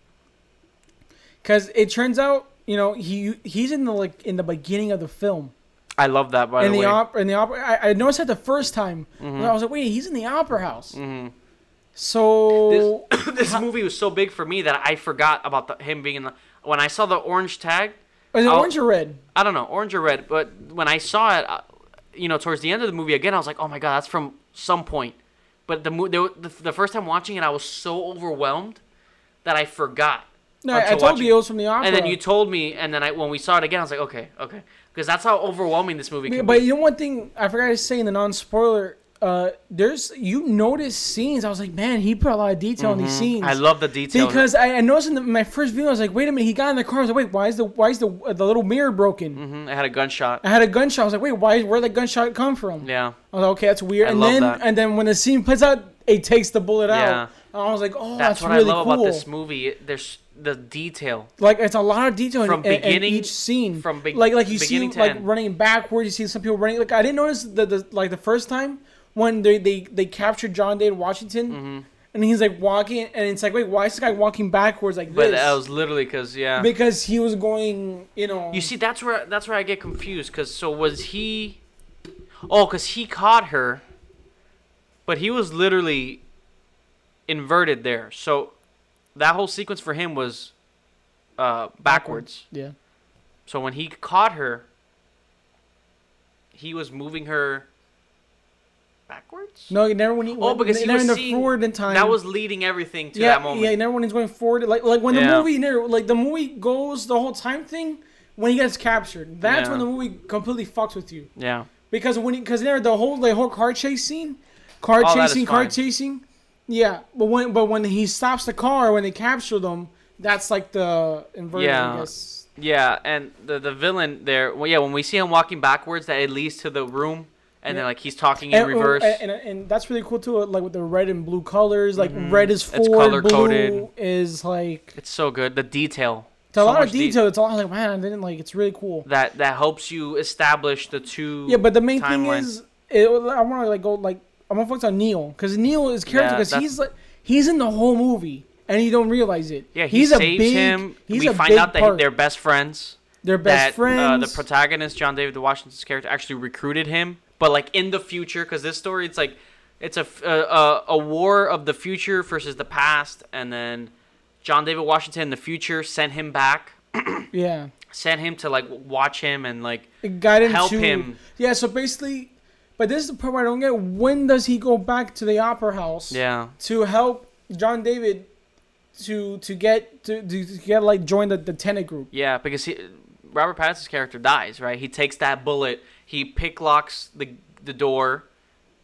Because it turns out, you know, he he's in the like in the beginning of the film. I love that by in the the way. opera, in the opera, I, I noticed that the first time. Mhm. I was like, wait, he's in the opera house. Mhm. So this movie was so big for me that I forgot about the, him being in the. When I saw the orange tag, is it I'll- orange or red? I don't know, orange or red, but when I saw it, uh, you know, towards the end of the movie again, I was like, oh my god, that's from some point. But the, mo- the the the first time watching it, I was so overwhelmed that I forgot. No, I told watching- you it was from the opera. And then you told me, and then I when we saw it again, I was like, okay, okay, because that's how overwhelming this movie can But be. you know one thing I forgot to say in the non-spoiler. Uh, there's you notice scenes. I was like, man, he put a lot of detail in these scenes. Mm-hmm. I love the detail. because I, I noticed in the, my first video, I was like, wait a minute, he got in the car. I was like, wait, why is the why is the uh, the little mirror broken? hmm I had a gunshot. I had a gunshot. I was like, wait, why? Where did the gunshot come from? Yeah, I was like, okay, that's weird. I and then that. and then when the scene plays out, it takes the bullet Yeah. out. I was like, oh, that's, that's, what really I love cool. about this movie. There's the detail. Like it's a lot of detail From in, in- in beginning- each scene. from be- like like you see like running backwards. You see some people running. Like I didn't notice the, the like the first time when they they they captured John David Washington. Mm-hmm. and he's like walking, and it's like, wait, why is this guy walking backwards like But this? that was literally because yeah. because he was going, you know. You see, that's where that's where I get confused. Cause so was he? Oh, cause he caught her, but he was literally inverted there. So that whole sequence for him was uh, backwards. Yeah. So when he caught her, he was moving her backwards. No, never when he. Oh, because he never was in the seeing- forward in time. That was leading everything to yeah, that moment. yeah. Never when he's going forward, like like when the Yeah. movie, never like the movie goes the whole time thing. When he gets captured, that's Yeah. when the movie completely fucks with you. yeah. Because when because there the whole the whole car chase scene, car Oh, chasing, car chasing, yeah. But when but when he stops the car when they capture them, that's like the inverted. Yeah. Yeah, and the the villain there. Well, yeah, when we see him walking backwards, that it leads to the room, and then like he's talking in And, reverse. and, and, and that's really cool too. Like with the red and blue colors, like Mhm. red is It's blue color-coded. is like it's so good. The detail. it's a so lot of much de- detail. It's all like man, I didn't like. It's really cool. that that helps you establish the two. Yeah, but the main timeline. thing is, it, I want to like go like I'm gonna focus on Neil because Neil is character because that's- he's like he's in the whole movie and you don't realize it. yeah, he he's saves a big, him. He's we a find big out that part. they're best friends. they're best that friends. Uh, the protagonist, John David Washington's character, actually recruited him, but like in the future, because this story, it's like it's a, a a war of the future versus the past, and then John David Washington in the future sent him back, yeah, sent him to like watch him and like got him help to him. yeah. So basically, but this is the part where I don't get. When does he go back to the opera house? Yeah, to help John David to to get to, to get like join the the Tenet group. yeah, because he, Robert Pattinson's character dies, right? He takes that bullet, he pick locks the the door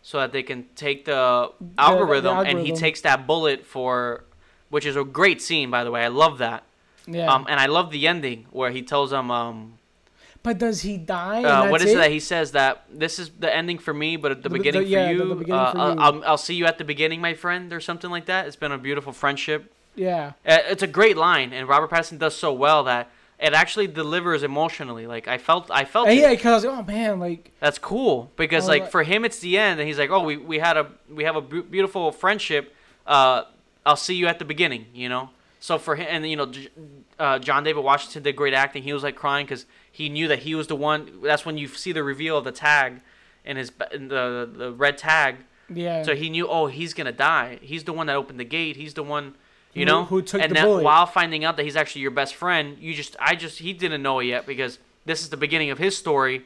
so that they can take the algorithm, and he takes that bullet for, which is a great scene, by the way. I love that. Yeah. Um, and I love the ending where he tells them, um, but does he die? and uh, that's what is it that he says that this is the ending for me, but at the, The- the- beginning for yeah, the- you, the beginning uh, for I'll, you. I'll, I'll see you at the beginning, my friend, or something like that. It's been a beautiful friendship. Yeah. Uh, it's a great line, and Robert Pattinson does so well that it actually delivers emotionally. Like I felt, I felt And yeah, because like, oh man, like That's cool because Oh, like like- for him it's the end, and he's like, oh, we, we had a we have a beautiful friendship. Uh, I'll see you at the beginning, you know. So for him, and you know, uh, John David Washington did great acting. He was like crying because he knew that he was the one. That's when you see the reveal of the tag, in his the the red tag. yeah. So he knew, oh, he's gonna die. He's the one that opened the gate. He's the one, you Who- know, who took and the bullet. while finding out that he's actually your best friend, you just, I just, he didn't know it yet because this is the beginning of his story,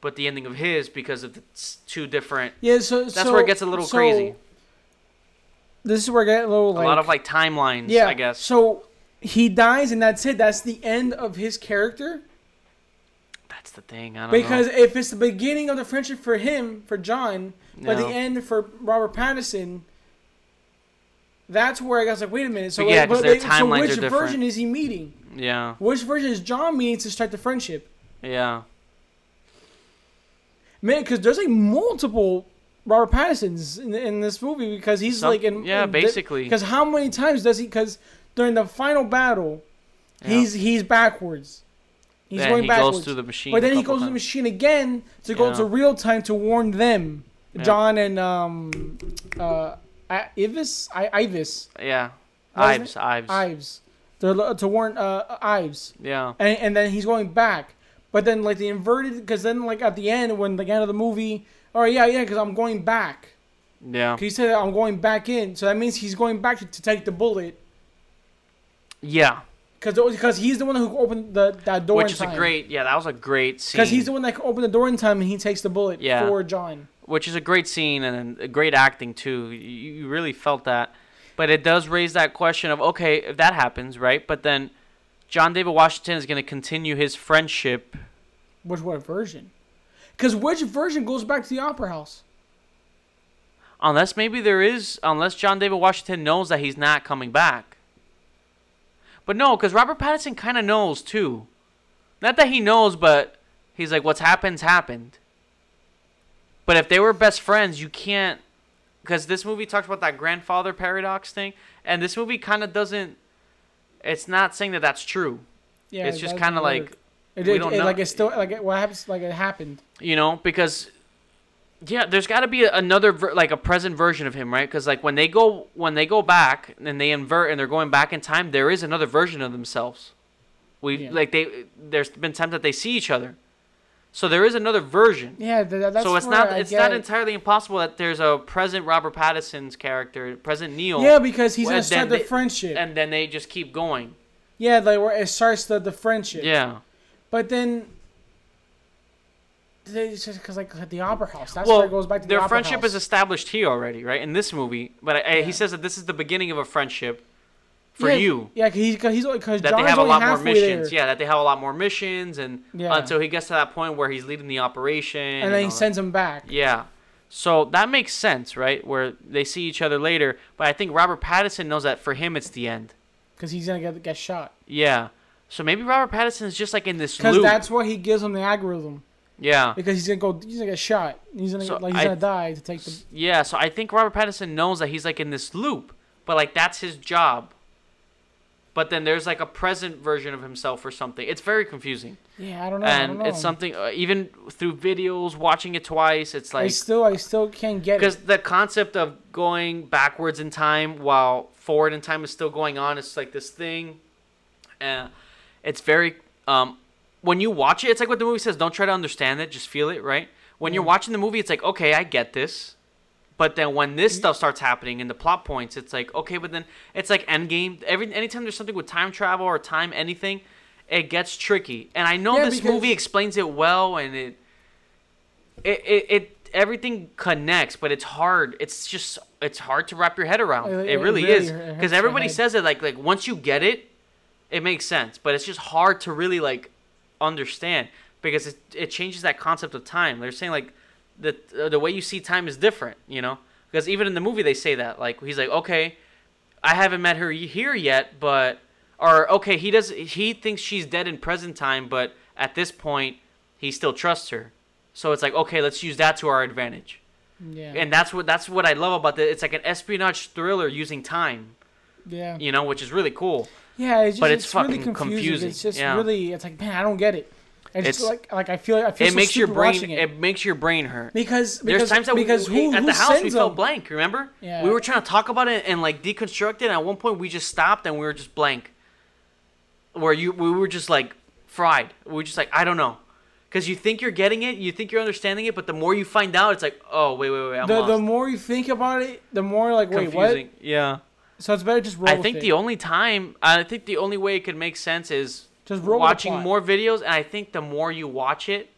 but the ending of his because of the two different. yeah, so That's so- where it gets a little so crazy. This is where I get a little like a lot of like timelines, yeah. I guess. So he dies and that's it. That's the end of his character. The thing. I don't Because know. if it's the beginning of the friendship for him, for John, but the end for Robert Pattinson, that's where I was like, wait a minute. So, But yeah, like, their they- so timelines which are different. version is he meeting? Yeah, Which version is John meeting to start the friendship? yeah, Man, because there's like multiple Robert Pattinsons in, in this movie because he's Some- like in yeah, basically. Because how many times does he? Because during the final battle, Yeah. he's he's backwards. He's yeah, going he backwards. goes through the machine. but then he goes to the machine again to go Yeah. to real time to warn them, Yeah. John and um, uh, Ivis, I Ivis, Yeah, Ives, Ives. Ives, to to warn uh Ives, Yeah, and and then he's going back. But then like the inverted, because then like at the end when the end of the movie, oh yeah yeah, because I'm going back. Yeah. He said I'm going back in, so that means he's going back to, to take the bullet. yeah. Because because he's the one who opened the that door Which is time. a great. Yeah, that was a great scene. Because he's the one that opened the door in time, and he takes the bullet Yeah. for John. which is a great scene and a great acting too. You, you really felt that, but it does raise that question of okay, if that happens, right? But then John David Washington is going to continue his friendship. Which what version? Because which version goes back to the opera house? Unless maybe there is, unless John David Washington knows that he's not coming back. But no, because Robert Pattinson kind of knows too. Not that he knows, but he's like, what's happened's happened. But if they were best friends, you can't. Because this movie talks about that grandfather paradox thing, and this movie kind of doesn't. It's not saying that that's true. Yeah, it's just kind of like, it, we it- don't it- know- like it's still like it, what happens like it happened. you know, because Yeah, there's got to be another ver- like a present version of him, right? Because like when they go when they go back and they invert and they're going back in time, there is another version of themselves. We Yeah. like they there's been times that they see each other, so there is another version. Yeah, th- th- that's so it's not I it's not it. entirely impossible that there's a present Robert Pattinson's character, present Neil, Yeah, because he's gonna start the they- friendship. and then they just keep going. yeah, like where it starts the the friendship. Yeah. But then. It's just because like at the opera house. That's well, where it goes back to the their opera friendship house. is established here already, right? In this movie, but I, I- Yeah. he says that this is the beginning of a friendship for yeah, you. Yeah, because he's because that John's they have a lot more missions. there. Yeah, that they have a lot more missions, and Yeah. until he gets to that point where he's leading the operation, and then he all that. sends him back. Yeah, so that makes sense, right? Where they see each other later, but I think Robert Pattinson knows that for him it's the end. because he's gonna get get shot. Yeah, so maybe Robert Pattinson is just like in this Because that's why he gives him the algorithm. Yeah, Because he's gonna go, he's gonna get shot. He's gonna So get, like he's I- gonna die to take the. yeah. So I think Robert Pattinson knows that he's like in this loop, but like that's his job. But then there's like a present version of himself or something. It's very confusing. Yeah, I don't know. I don't and know. it's something uh, even through videos watching it twice it's like I still, I still can't get because the concept of going backwards in time while forward in time is still going on it's like this thing uh, it's very um, when you watch it it's like what the movie says don't try to understand it just feel it right? When you're mm. watching the movie it's like okay i get this. But then when this mm. stuff starts happening and the plot points it's like okay but then it's like endgame. Every anytime there's something with time travel or time anything it gets tricky. And i know Yeah, this because- movie explains it well and it it, it, it everything connects but it's hard. It's just it's hard to wrap your head around. It- it, it really, really is because everybody says it like like once you get it it makes sense. But it's just hard to really like understand because it, it changes that concept of time. They're saying like the uh, the way you see time is different you know? Because even in the movie they say that like he's like okay i haven't met her here yet but or okay he does he thinks she's dead in present time but at this point he still trusts her. So it's like okay let's use that to our advantage. Yeah. and that's what that's what i love about it it's like an espionage thriller using time yeah. you know which is really cool Yeah. It's just, but it's it's, really confusing. confusing, It's just yeah. really, it's like, man, I don't get it. It's, It's- like, like I feel, I feel it so makes your brain it. it. makes your brain hurt Because, there's times that because we, who, at the house we felt them? blank remember Yeah. we were trying to talk about it and like deconstruct it and at one point we just stopped and we were just blank where you we were just like fried we were just like i don't know because you think you're getting it you think you're understanding it but the more you find out it's like oh wait wait wait i'm The, lost. the more you think about it, the more like, wait, what? confusing yeah what? So it's better just roll i think the only time i think the only way it could make sense is Just watching more videos and i think the more you watch it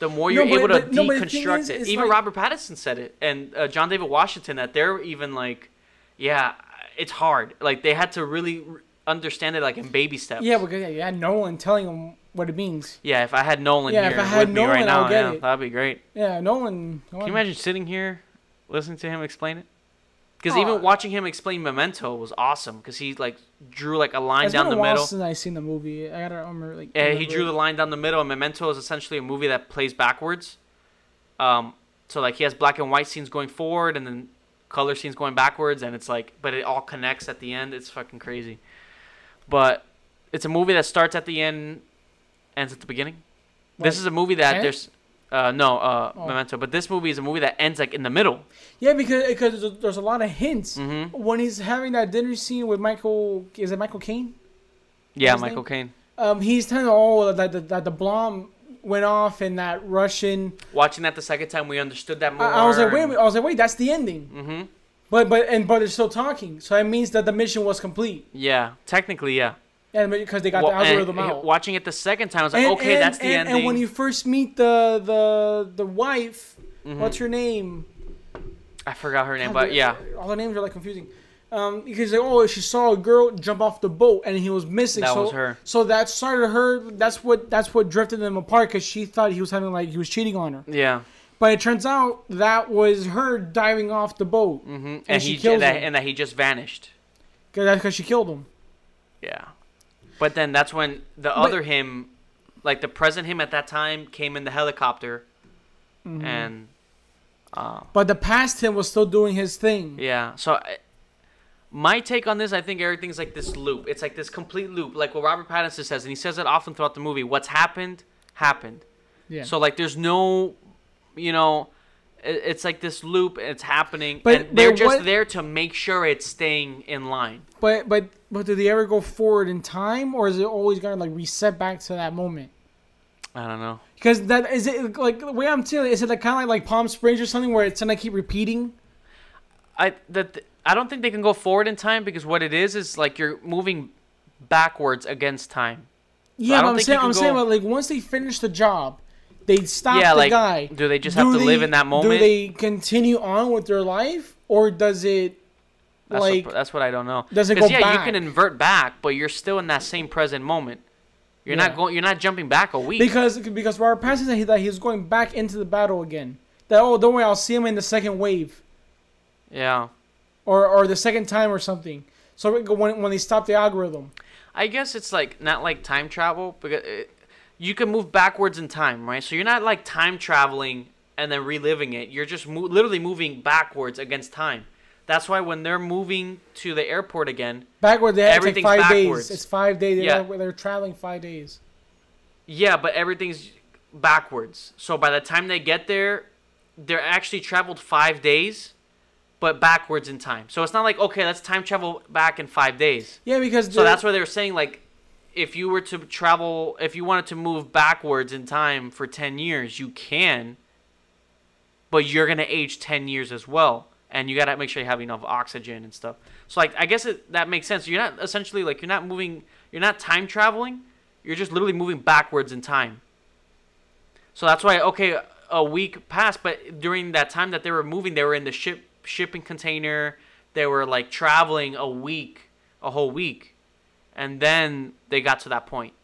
the more you're but- able to but- no, the thing deconstruct is, it. even like- robert pattinson said it and uh, john david washington that they're even like yeah it's hard. Like they had to really understand it like in baby steps. Yeah, because yeah, you had Nolan telling them what it means. yeah if i had nolan Yeah, if here I had with me right now yeah, that'd be great. Yeah, Nolan. can you imagine sitting here listening to him explain it because even watching him explain memento was awesome because he like drew like a line It's down been a the while middle since I seen the movie. I gotta remember like. Yeah, he drew the line down the middle, and Memento is essentially a movie that plays backwards. Um, so like he has black and white scenes going forward, and then color scenes going backwards, and it's like, but it all connects at the end. It's fucking crazy. But it's a movie that starts at the end, ends at the beginning. This is a movie that there's, uh, no, uh, Oh. Memento. But this movie is a movie that ends like in the middle. Yeah, because because there's a, there's a lot of hints hmm when he's having that dinner scene with Michael. Is it Michael Caine? Yeah, Michael? Caine. Um, he's telling oh that the, that the bomb went off in that Russian. Watching that the second time, we understood that more. I, I was like, wait, minute. I was like, wait, that's the ending. hmm But but and but they're still talking, so it means that the mission was complete. Yeah, technically, yeah. Yeah, because they got Wa- the algorithm and out. Watching it the second time, I was like, And- okay, and- that's the and, ending. And when you first meet the the the wife, Mhm. what's her name? I forgot her name, God, but the- yeah, all the names are like confusing. Um, because like, oh, she saw a girl jump off the boat and he was missing. that so, was her. So that started her. That's what that's what drifted them apart because she thought he was having like he was cheating on her. Yeah. But it turns out that was her diving off the boat mm-hmm. And, she he kills and that, him. and that he just vanished. Cause that's because she killed him. Yeah. But then that's when the other him, like the present him at that time, came in the helicopter, Mm-hmm. and uh, But the past him was still doing his thing. yeah. So I, my take on this, I think everything's like this loop. It's like this complete loop, like what Robert Pattinson says, and he says it often throughout the movie. What's happened happened. Yeah. So like, there's no, you know, It's like this loop. It's happening, But- and they're but just what- there to make sure it's staying in line. But but but do they ever go forward in time, or is it always gonna like reset back to that moment? I don't know. Because that is it like the way I'm telling you, is it like kind of like, like Palm Springs or something where it's gonna keep repeating? I that I don't think they can go forward in time because what it is is like you're moving backwards against time. Yeah, but I'm saying I'm saying go- but like once they finish the job, they stop Yeah, the like, guy. do they just have to live in that moment? Do they continue on with their life, or does it That's like what, that's what I don't know. does it go yeah, back? you can invert back, but you're still in that same present moment. You're Yeah. not going. You're not jumping back a week. because because Robert Pattinson said he, that he's going back into the battle again. That oh don't worry, I'll see him in the second wave yeah, or or the second time or something. So when when they stop the algorithm. I guess it's like not like time travel because it, you can move backwards in time, right? So you're not like time traveling and then reliving it. You're just mo- literally moving backwards against time. That's why when they're moving to the airport again, Backward, they take Everything's five backwards. days. It's five days. They're, Yeah. they're traveling five days. Yeah, but everything's backwards. So by the time they get there, they're actually traveled five days, but backwards in time. So it's not like okay, let's time travel back in five days. Yeah, because So that's why they were saying like, if you were to travel, if you wanted to move backwards in time for ten years, you can. But you're gonna age ten years as well, and you gotta make sure you have enough oxygen and stuff. So like, I guess it, that makes sense. You're not essentially like you're not moving, you're not time traveling. You're just literally moving backwards in time. So that's why okay, a week passed, but during that time that they were moving, they were in the ship shipping container. They were like traveling a week, a whole week, and then they got to that point.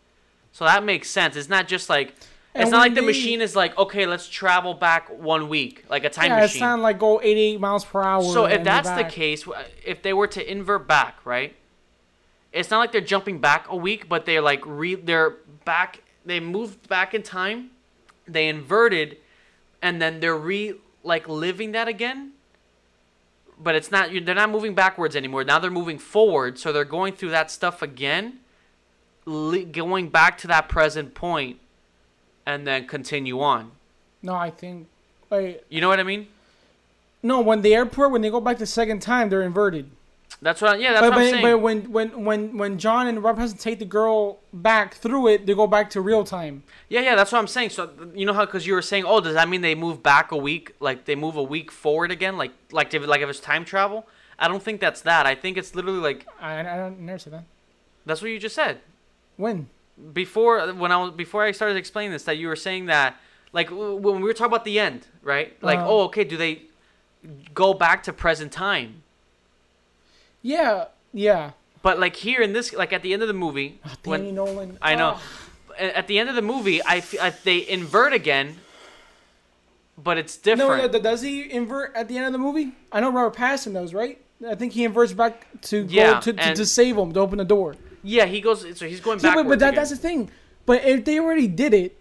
So that makes sense. It's not just like it's not like the they- machine is like okay, let's travel back one week, like a time yeah, it's machine. not like go 88 miles per hour. So if that's the case, if they were to invert back, right? It's not like they're jumping back a week, but they're like re they're back they moved back in time, they inverted, and then they're re like living that again. But it's not you- they're not moving backwards anymore. Now they're moving forward, so they're going through that stuff again, going back to that present point, and then continue on. No, I think. Like, You know what I mean? no, when the airport, when they go back the second time, they're inverted. That's what. Yeah, that's but what I'm saying. but when when when when John and Rob has to take the girl back through it, they go back to real time. Yeah, yeah, that's what I'm saying. So you know how because you were saying, oh, does that mean they move back a week? Like they move a week forward again? Like like if like if it's time travel? I don't think that's that. I think it's literally like I I don't never said that. that's what you just said When? before when I was before I started explaining this that you were saying that like when we were talking about the end, right? Like Uh-huh. oh, okay, do they go back to present time? Yeah, yeah. But like here in this, like at the end of the movie, ah, when Danny Nolan. I know. Oh. At the end of the movie, I, I- they invert again, but it's different. no, does he invert at the end of the movie? I know Robert Pattinson does, right? I think he inverts back to Yeah, go to, to, to save him to open the door. yeah, he goes. So he's going backwards. but, but that, that's the thing. But if they already did it,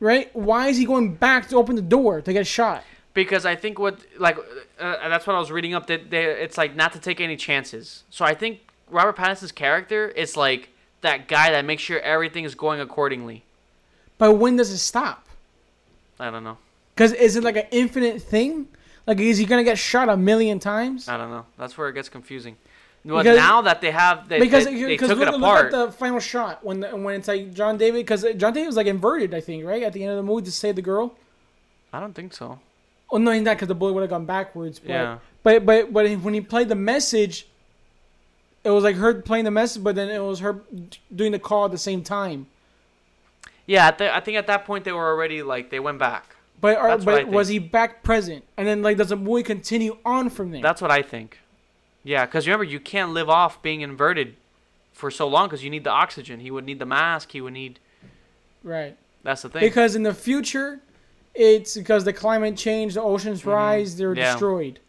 right? Why is he going back to open the door to get shot? Because I think what like uh, that's what I was reading up that they, it's like not to take any chances. So I think Robert Pattinson's character is like that guy that makes sure everything is going accordingly. But when does it stop? I don't know. Because is it like an infinite thing? Like, is he gonna get shot a million times? I don't know. That's where it gets confusing. But Because- now that they have they, because they, they took look, it look at the final shot when the, when it's like John David because John David was like inverted I think right at the end of the movie to save the girl. I don't think so. Oh no, he's not because the bullet would have gone backwards. But, Yeah. But but but when he played the message, it was like her playing the message, but then it was her doing the call at the same time. Yeah, at the, I think at that point they were already like they went back. But are, That's what I but was he back present? And then like does the movie continue on from there? That's what I think. Yeah, because remember you can't live off being inverted for so long because you need the oxygen. He would need the mask. He would need. right. That's the thing. Because in the future, it's because the climate change, the oceans rise, they're Mm-hmm. Yeah. destroyed.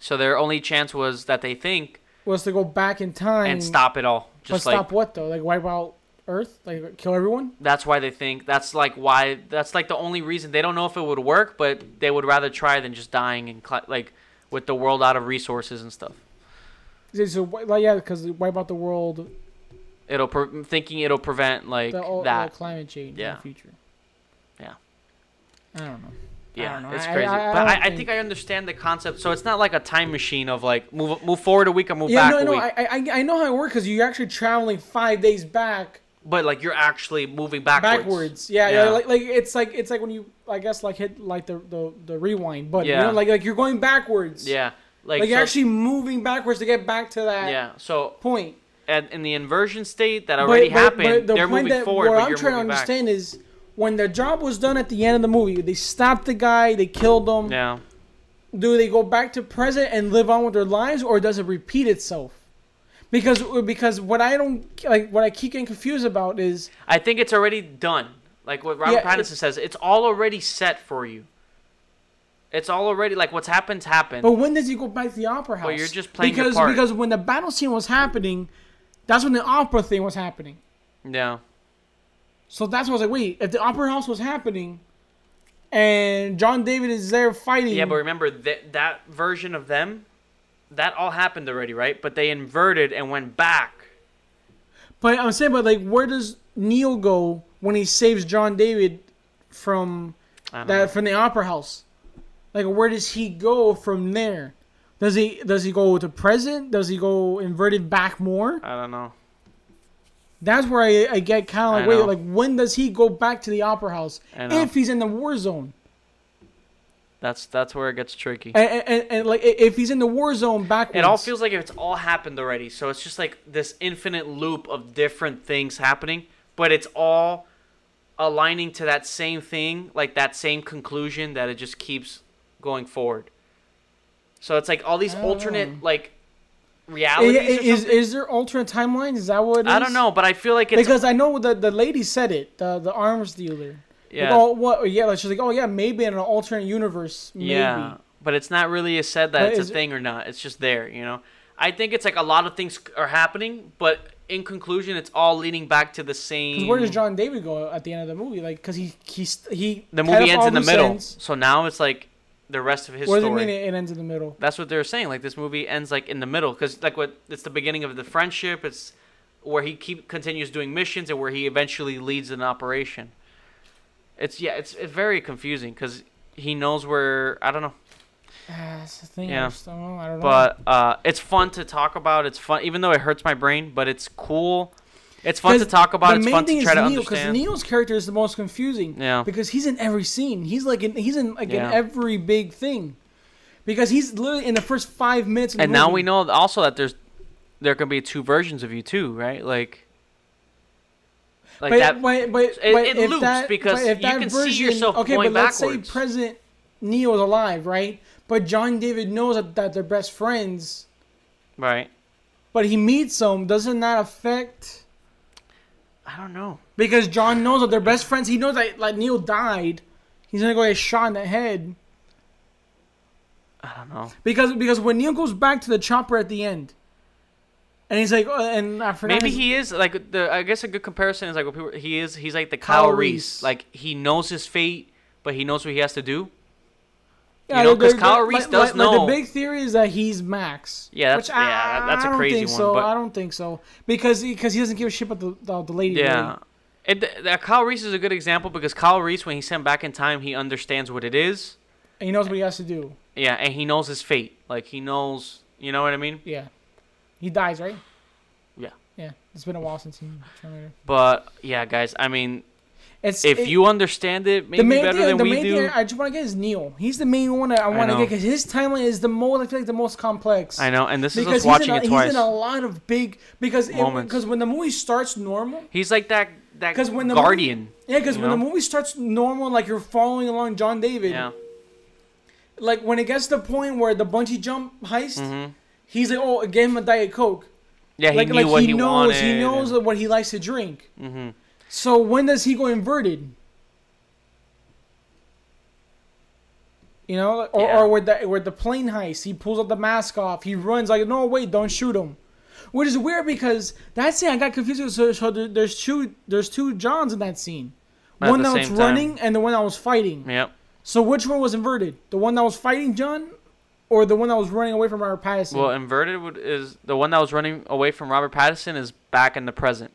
So their only chance was that they think Was to go back in time and stop it all. But Just like stop what though? Like wipe out Earth? Like kill everyone? that's why they think that's like why that's like the only reason they don't know if it would work, but they would rather try than just dying and cli- like with the world out of resources and stuff. So, so like, yeah, because wipe out the world, It'll pre- thinking it'll prevent like the, that. the climate change in Yeah. the future. I don't know. Yeah, don't know. it's crazy. I- I but I, I think- think I understand the concept. So it's not like a time machine of like move move forward a week or move Yeah, back no, no. I, I, I know how it works because you're actually traveling five days back but like you're actually moving backwards. backwards. Yeah, Yeah. yeah, like, like it's like it's like when you I guess like hit like the the, the rewind button. You Yeah. know, like like you're going backwards. Yeah, like, Like, you're actually moving backwards to get back to that yeah. So point. at, in the inversion state that already happened, the they're point moving that forward, what but I'm you're trying to moving back. understand is when the job was done at the end of the movie, they stopped the guy, they killed him. Yeah. Do they go back to present and live on with their lives, or does it repeat itself? Because because what I don't like, what I keep getting confused about is I think it's already done. Like what Robert Yeah, Pattinson says, it's all already set for you. It's all already like what's happened's happened. But when does he go back to the opera house? Well, you're just playing because because when the battle scene was happening, that's when the opera thing was happening. yeah. So that's what I was like, wait, if the opera house was happening, and John David is there fighting, Yeah, but remember that that version of them, that all happened already, right? But they inverted and went back. but I'm saying, but like, where does Neil go when he saves John David from that know. from the opera house? Like, where does he go from there? Does he does he go to present? Does he go inverted back more? I don't know. That's where I, I get kind of like, wait, like when does he go back to the opera house if he's in the war zone? That's that's where it gets tricky. And, and, and, and, like if he's in the war zone backwards, It all feels like it's all happened already. So it's just like this infinite loop of different things happening, but it's all aligning to that same thing, like that same conclusion that it just keeps going forward. So it's like all these don't know. alternate oh. like Realities. is is there alternate timelines? Is that what? I don't know, but I feel like it's because I know the the lady said it, the the arms dealer. yeah, Like, oh, what? Oh, yeah, like she's like, oh yeah, maybe in an alternate universe, maybe. yeah, but it's not really said that But it's a thing or not. It's just there, you know. I think it's like a lot of things are happening, but in conclusion, it's all leading back to the same. Where does John David go at the end of the movie? Like, because he he he. the movie ends in the middle. So now it's like the rest of his What does it story. mean it, ends in the middle? That's what they're saying. Like this movie ends like in the middle because like what it's the beginning of the friendship. It's where he keep continues doing missions and where he eventually leads an operation. It's yeah, it's, it's very confusing because he knows where I don't know, Ah, that's the thing. Yeah. I, just don't know. I don't know. but uh, it's fun to talk about. It's fun even though it hurts my brain, but it's cool. It's fun to talk about. The It's main fun thing to try is to Neil, because understand. Neil's character is the most confusing. Yeah. Because he's in every scene. He's like in, he's in like Yeah. in every big thing. Because he's literally in the first five minutes. And now we know also that there's there can be two versions of you too, right? Like. Like but, that. but, but, it- but it if loops that, because if you that can see version, yourself okay, going but let's backwards. say President Neil's alive, right? But John David knows that, that they're best friends. Right. But he meets them. Doesn't that affect? I don't know. Because John knows that they're best friends. He knows that like Neil died. He's gonna go get shot in the head. I don't know. Because because when Neil goes back to the chopper at the end, and he's like, uh, and I forgot. Maybe his- he is like the. I guess a good comparison is like what people. He is. He's like the Kyle, Kyle Reese. Reese. Like he knows his fate, but he knows what he has to do. Yeah, know, 'cause they're- Kyle Reese like- does like- know- like the big theory is that he's Max. Yeah, that's- which I, yeah, that- that's a I don't crazy think one, So but- I don't think so because because he doesn't give a shit about the the, lady. Yeah. really. It, th- that Kyle Reese is a good example because Kyle Reese, when he's sent back in time, he understands what it is. and he knows what he has to do. Yeah, and he knows his fate. Like he knows, you know what I mean. Yeah, he dies, right? Yeah. Yeah, it's been a while since he. But yeah, guys, I mean, It's if it- you understand it, maybe the main better thing, than the we main do. thing I just want to get is Neil. He's the main one that I want to get because his timeline is the most. I feel like the most complex. I know, and this is us watching in a, it he's in a lot of big because Moments. because when the movie starts normal, He's like that that when the guardian. yeah, because when the movie starts normal, like you're following along John David, yeah. like when it gets to the point where the bungee jump heist, hmm he's like, oh, give him a diet coke. Yeah, he like knew like what he, he, knows wanted. he knows what he likes to drink. hmm So when does he go inverted? You know, or, Yeah. or with the with the plane heist, he pulls up the mask off. He runs like, no, wait, don't shoot him. Which is weird because that scene I got confused. So, so there's two there's two Johns in that scene. At one that was time. running and the one that was fighting. Yep. So which one was inverted? The one that was fighting John, or the one that was running away from Robert Pattinson? Well, inverted is the one that was running away from Robert Pattinson is back in the present.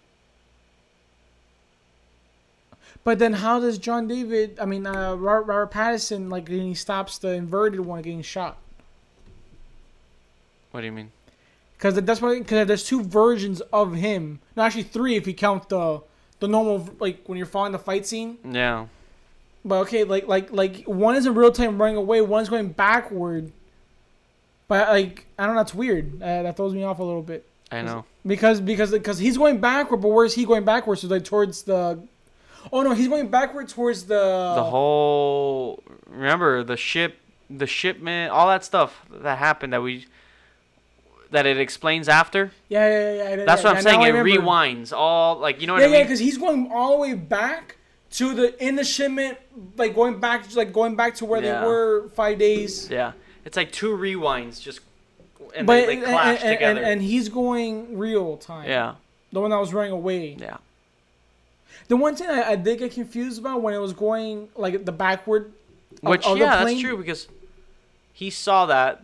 But then how does John David? I mean, uh, Robert, Robert Pattinson like when he stops the inverted one getting shot? What do you mean? Because that's why. Because there's two versions of him. No, actually three if you count the the normal like when you're following the fight scene. Yeah. But okay, like like like one is in real time running away, one's going backward. But like I don't know, that's weird. Uh, that throws me off a little bit I know. because because because he's going backward, but where's he going backwards? So like towards the. Oh no, he's going backward towards the. the whole remember the ship the shipment all that stuff that happened that we that it explains after Yeah, yeah, yeah. yeah that's yeah, what i'm yeah, saying it rewinds all like you know what Yeah, i yeah, mean because he's going all the way back to the in the shipment, like going back, like going back to where Yeah. they were five days. yeah it's like two rewinds just and but they, they and, clash and, together and, and he's going real time. yeah the one that was running away. yeah The one thing I, I did get confused about when it was going like the backward. which of the yeah that's true because he saw that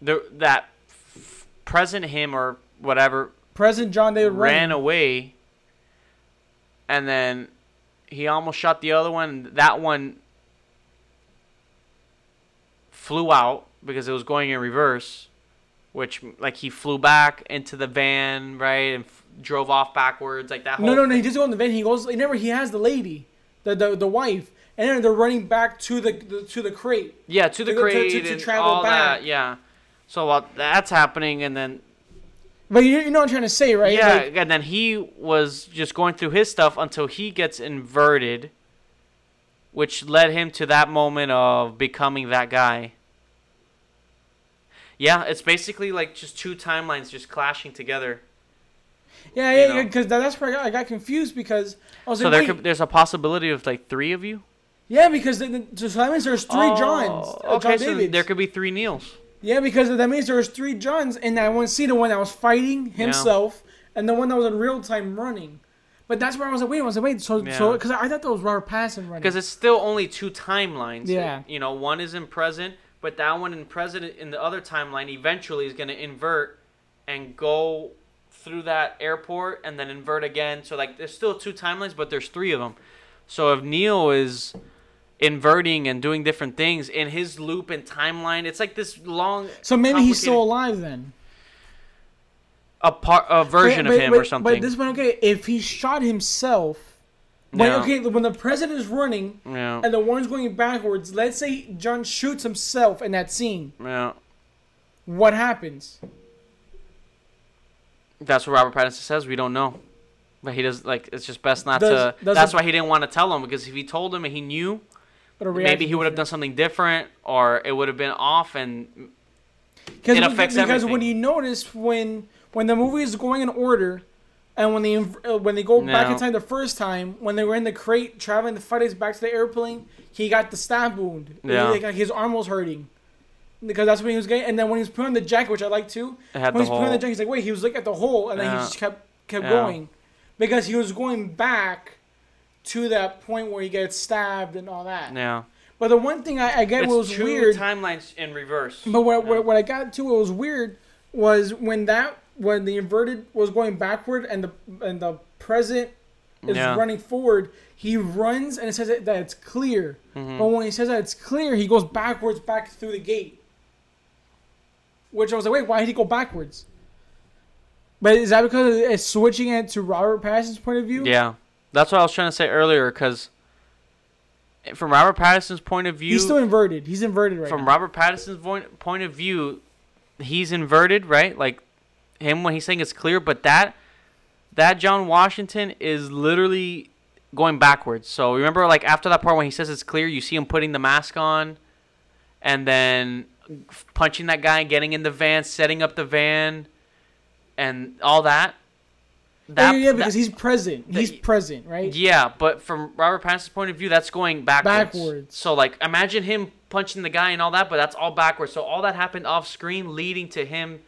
the that f- present him or whatever President John David ran running. away and then he almost shot the other one that one flew out because it was going in reverse which like he flew back into the van right and f- drove off backwards like that whole No, no, no. He doesn't go in the van. He goes. He never. He has the lady, the the, the wife, and then they're running back to the, the to the crate. yeah to the to to- crate to- to and travel all back. that yeah so while that's happening and then But you, you know what I'm trying to say, right? yeah Like, and then he was just going through his stuff until he gets inverted which led him to that moment of becoming that guy yeah it's basically like just two timelines just clashing together yeah, yeah, because that's where I got, I got confused because I was so like, there could, there's a possibility of like three of you yeah, because then, so that means there's three Oh, Johns. Uh, okay John so Davids. there could be three neils yeah, because that means there's three Johns in that one scene. The one that was fighting himself, and the one that was in real time running. But that's where I was like, wait, I was like, wait, so so because I thought that was Robert Pattinson running. because it's still only two timelines. Yeah. you know, one is in present, but that one in present in the other timeline eventually is going to invert and go through that airport and then invert again. So like, there's still two timelines, but there's three of them. So if Neil is inverting and doing different things in his loop and timeline, it's like this long. so maybe he's still alive then. a part a version But- of him but- or something. But this one, okay, if he shot himself, when, Yeah. okay, when the president is running and the one's going backwards, let's say John shoots himself in that scene, yeah. what happens? That's what Robert Pattinson says. We don't know. But he does like it's just best not Does- to. does That's it- why he didn't want to tell him because if he told him and he knew, maybe he would have done something different or it would have been off and Because, It affects because everything. when you notice when when the movie is going in order, and when they uh, when they go back in time the first time when they were in the crate traveling the fighters back to the airplane, he got the stab wound. Yeah. Like, like, his arm was hurting. Because that's when he was getting, and then when he was putting the jacket, which I like too, when the he's putting the jacket, he's like, wait, he was looking at the hole, and then he just kept kept Yeah. going, because he was going back to that point where he gets stabbed and all that. Yeah, But the one thing I, I get was weird, timelines in reverse. but what, Yeah. what, what I got to what was weird was when that when the inverted was going backward and the and the present is Yeah. running forward, he runs and it says that it's clear. Mhm. But when he says that it's clear, he goes backwards back through the gate. Which I was like, wait, why did he go backwards? But is that because it's switching it to Robert Pattinson's point of view? Yeah, that's what I was trying to say earlier. Because from Robert Pattinson's point of view, He's still inverted. He's inverted right from now. Robert Pattinson's point point of view, he's inverted, right? Like him when he's saying it's clear, but that that John Washington is literally going backwards. So remember, like after that part when he says it's clear, you see him putting the mask on, and then punching that guy, getting in the van, setting up the van, and all that. Oh, yeah, yeah, that- because he's present. that- He's present, right? yeah, but from Robert Pattinson's point of view, that's going backwards. Backwards. So like, imagine him punching the guy and all that, but that's all backwards. So all that happened off screen, leading to him,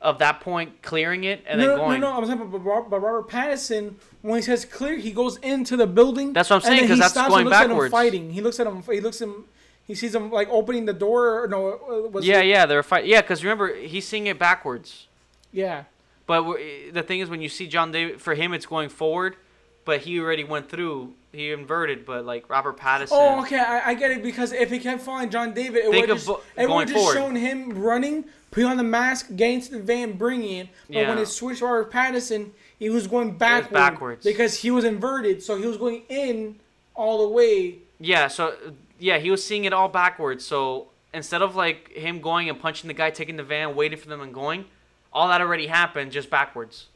of that point, clearing it and no, then going. no, no, I'm saying, but, but, Robert Pattinson, when he says clear, he goes into the building. That's what I'm saying, because that's going and looks At backwards. fighting. He looks at him. He looks at him. He sees him like opening the door. Or no, uh, was Yeah, it- yeah, they're fight. Yeah, because remember he's seeing it backwards. yeah. But w- the thing is, when you see John David, for him it's going forward, but he already went through. He inverted, but like Robert Pattinson. Oh, okay, I, I get it because if he kept following John David, it would just, bo- it would just forward. shown him running, putting on the mask, getting to the van, bringing it. But when Yeah. it switched to Robert Pattinson, he was going backward backwards. because he was inverted, so he was going in all the way. Yeah, so yeah, he was seeing it all backwards. So instead of like him going and punching the guy, taking the van, waiting for them and going, all that already happened just backwards,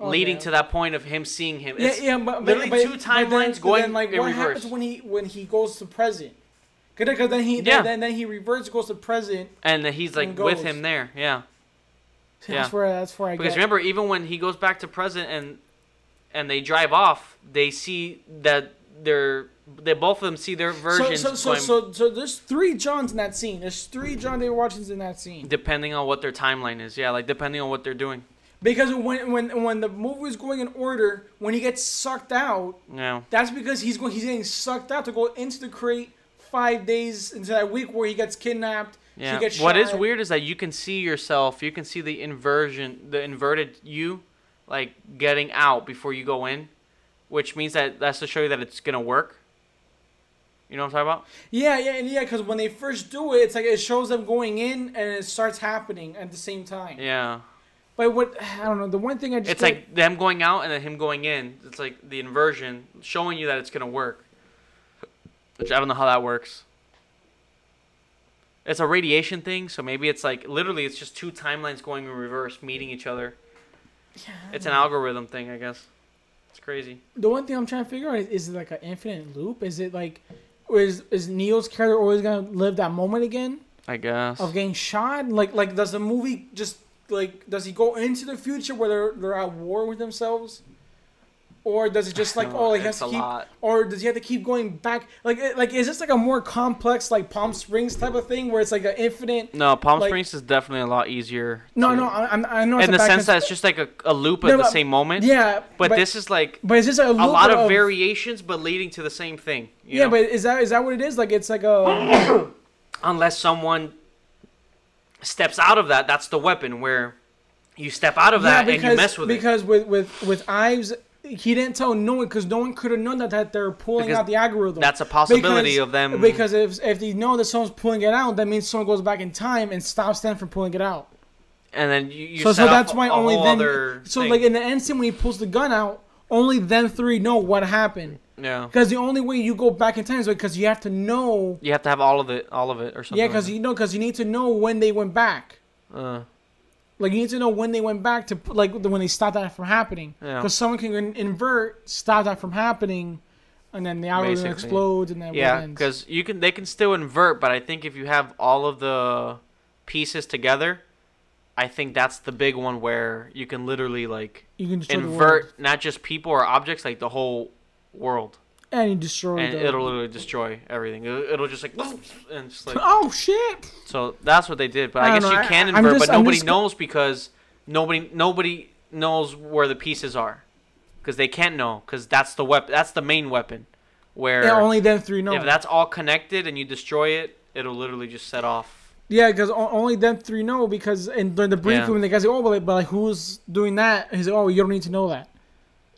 oh, leading Okay. to that point of him seeing him. Yeah, It's yeah, but, but literally but, two but timelines then, going then, like, in what reverse. happens when he when he goes to present? Because then he Yeah. then, then he reverts, goes to present. and then he's like with him there. Yeah, That's Yeah. where that's where I because get. remember, even when he goes back to present and and they drive off, they see that they're they both of them see their so versions so so, going, so so there's three Johns in that scene. There's three John David Washingtons in that scene. depending on what their timeline is. Yeah, like depending on what they're doing. Because when when when the movie is going in order, when he gets sucked out, Yeah. that's because he's going he's getting sucked out to go into the crate five days into that week where he gets kidnapped. Yeah. Gets What is weird is that you can see yourself, you can see the inversion, the inverted you, like getting out before you go in, which means that that's to show you that it's gonna work. You know what I'm talking about? Yeah, yeah, and yeah. Because when they first do it, it's like it shows them going in and it starts happening at the same time. Yeah. But what I don't know. The one thing I just It's like them going out and then him going in. It's like the inversion showing you that it's gonna work. Which I don't know how that works. It's a radiation thing, so maybe it's like literally it's just two timelines going in reverse, meeting each other. Yeah, It's an algorithm thing, I guess. It's crazy. the one thing I'm trying to figure out is, is it like an infinite loop? Is it like, is is Neil's character always gonna live that moment again I guess. of getting shot? Like like does the movie just like does he go into the future where they're they're at war with themselves? Or does it just like oh like he has It's to a keep lot. or does he have to keep going back like like is this like a more complex like Palm Springs type of thing where it's like an infinite No, Palm like- Springs is definitely a lot easier. no to- no I, I'm- I know in the sense cons- that it's just like a, a loop No, at the same moment. yeah But, this is like but is this a, a lot of of variations, but leading to the same thing. you yeah know? but is that is that what it is like it's like a unless someone steps out of that, that's the weapon where you step out of that and you mess with it. because with with with Ives, he didn't tell no one because no one could have known that, that they're pulling Because out the algorithm. That's a possibility Because- of them. Because if if they know that someone's pulling it out, that means someone goes back in time and stops them from pulling it out. and then you, you so so that's why only then. So thing. like in the end scene when he pulls the gun out, only them three know what happened. yeah, Because the only way you go back in time is because you have to know. you have to have all of it, all of it, or something. Yeah, because you know, because you need to know when they went back. uh, Like you need to know when they went back to like when they stopped that from happening. Yeah. Because someone can invert, stop that from happening, and then the algorithm Basically. explodes, and then yeah, because you can they can still invert, but I think if you have all of the pieces together, I think that's the big one where you can literally like you can destroy the world. invert not just people or objects, like the whole world, and you destroy and the. it'll literally destroy everything. It'll, it'll just like and just like oh shit! so that's what they did. But I I, guess know, you can I'm invert, just- but nobody just- knows because nobody nobody knows where the pieces are because they can't know because that's the weapon. That's the main weapon. Where Yeah, only them three know. if that's all connected and you destroy it, it'll literally just set off. yeah, because only them three know because and during the briefing Yeah. the guys say, "Oh, but like, but like who's doing that?" He's like, "Oh, you don't need to know that."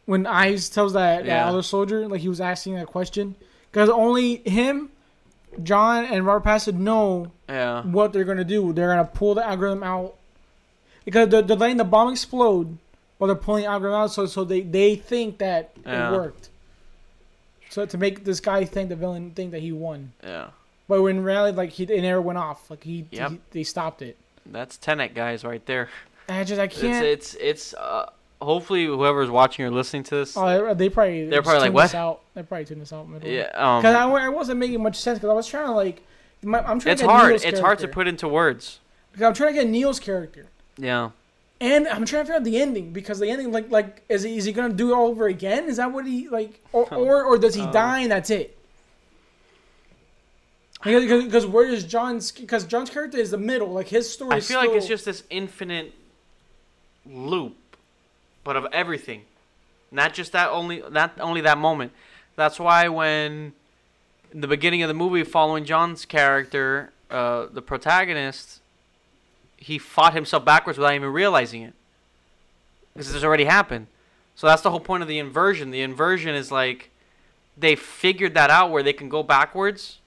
When Ives tells that, that other soldier, like he was asking that question, because only him, John, and Robert Pattinson know Yeah. what they're gonna do. They're gonna pull the algorithm out because they're, they're letting the bomb explode while they're pulling the algorithm out. So so they they think that Yeah. it worked. So to make this guy think the villain think that he won, Yeah. but when reality like he it never went off. Like he, Yep. he they stopped it. That's Tenet guys right there. I just I It's can't. it's it's uh, hopefully whoever's watching or listening to this. oh, they, probably They're probably like, "What?" Out. They probably tuned this out. yeah. Um, Because I, I wasn't making much sense because I was trying to like, my, I'm trying it's hard. It's hard to put into words. Because I'm trying to get Neil's character. Yeah. And I'm trying to figure out the ending because the ending, like, like is he, is he gonna do it all over again? Is that what he like, or or, or does he Uh. die and that's it? Because, because where is John's? Because John's character is the middle. Like his story. I feel like it's just this infinite loop, but of everything, not just that only not only that moment. That's why when in the beginning of the movie, following John's character, uh, the protagonist, he fought himself backwards without even realizing it, because this already happened. So that's the whole point of the inversion. The inversion is like they figured that out where they can go backwards.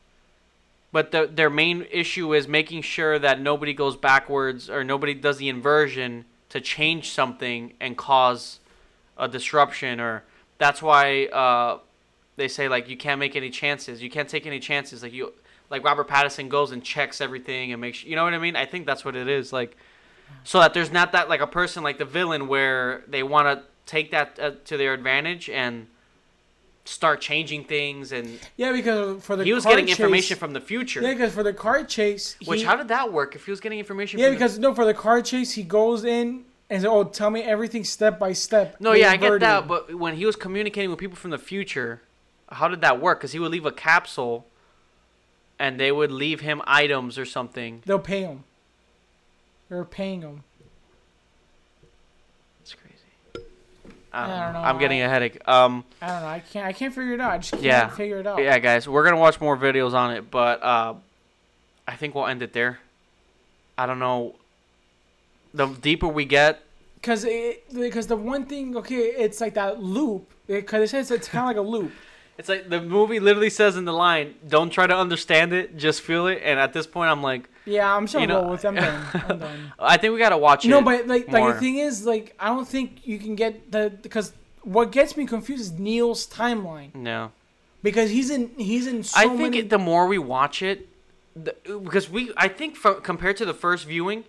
But the, their main issue is making sure that nobody goes backwards or nobody does the inversion to change something and cause a disruption or that's why uh, they say like you can't make any chances. You can't take any chances. Like you like Robert Pattinson goes and checks everything and makes sure, you know what I mean? I think that's what it is like so that there's not that like a person like the villain where they want to take that uh, to their advantage and start changing things and Yeah, because for the he was getting chase, information from the future. Yeah, because for the car chase, which he- how did that work if he was getting information Yeah, from the- because no, for the car chase, he goes in and says, "Oh, tell me everything step by step." No, yeah, I get that, but when he was communicating with people from the future, how did that work? Because he would leave a capsule, and they would leave him items or something. they'll pay him. They're paying him. It's crazy. I don't, I don't know. know. I'm getting a headache. Um, I don't know. I can't. I can't figure it out. I just can't Yeah. figure it out. yeah, guys, we're gonna watch more videos on it, but uh, I think we'll end it there. I don't know. The deeper we get, Because it, because the one thing, okay, it's like that loop. Because it says it's kind of like a loop. it's like the movie literally says in the line, "Don't try to understand it, just feel it." And at this point, I'm like, Yeah, I'm sure You know- with. I'm done. I'm done. I think we gotta watch it. No, but like, like the thing is, like, I don't think you can get the because what gets me confused is Neil's timeline no. because he's in he's in so I think many. it, the more we watch it, the, because we, I think from compared to the first viewing,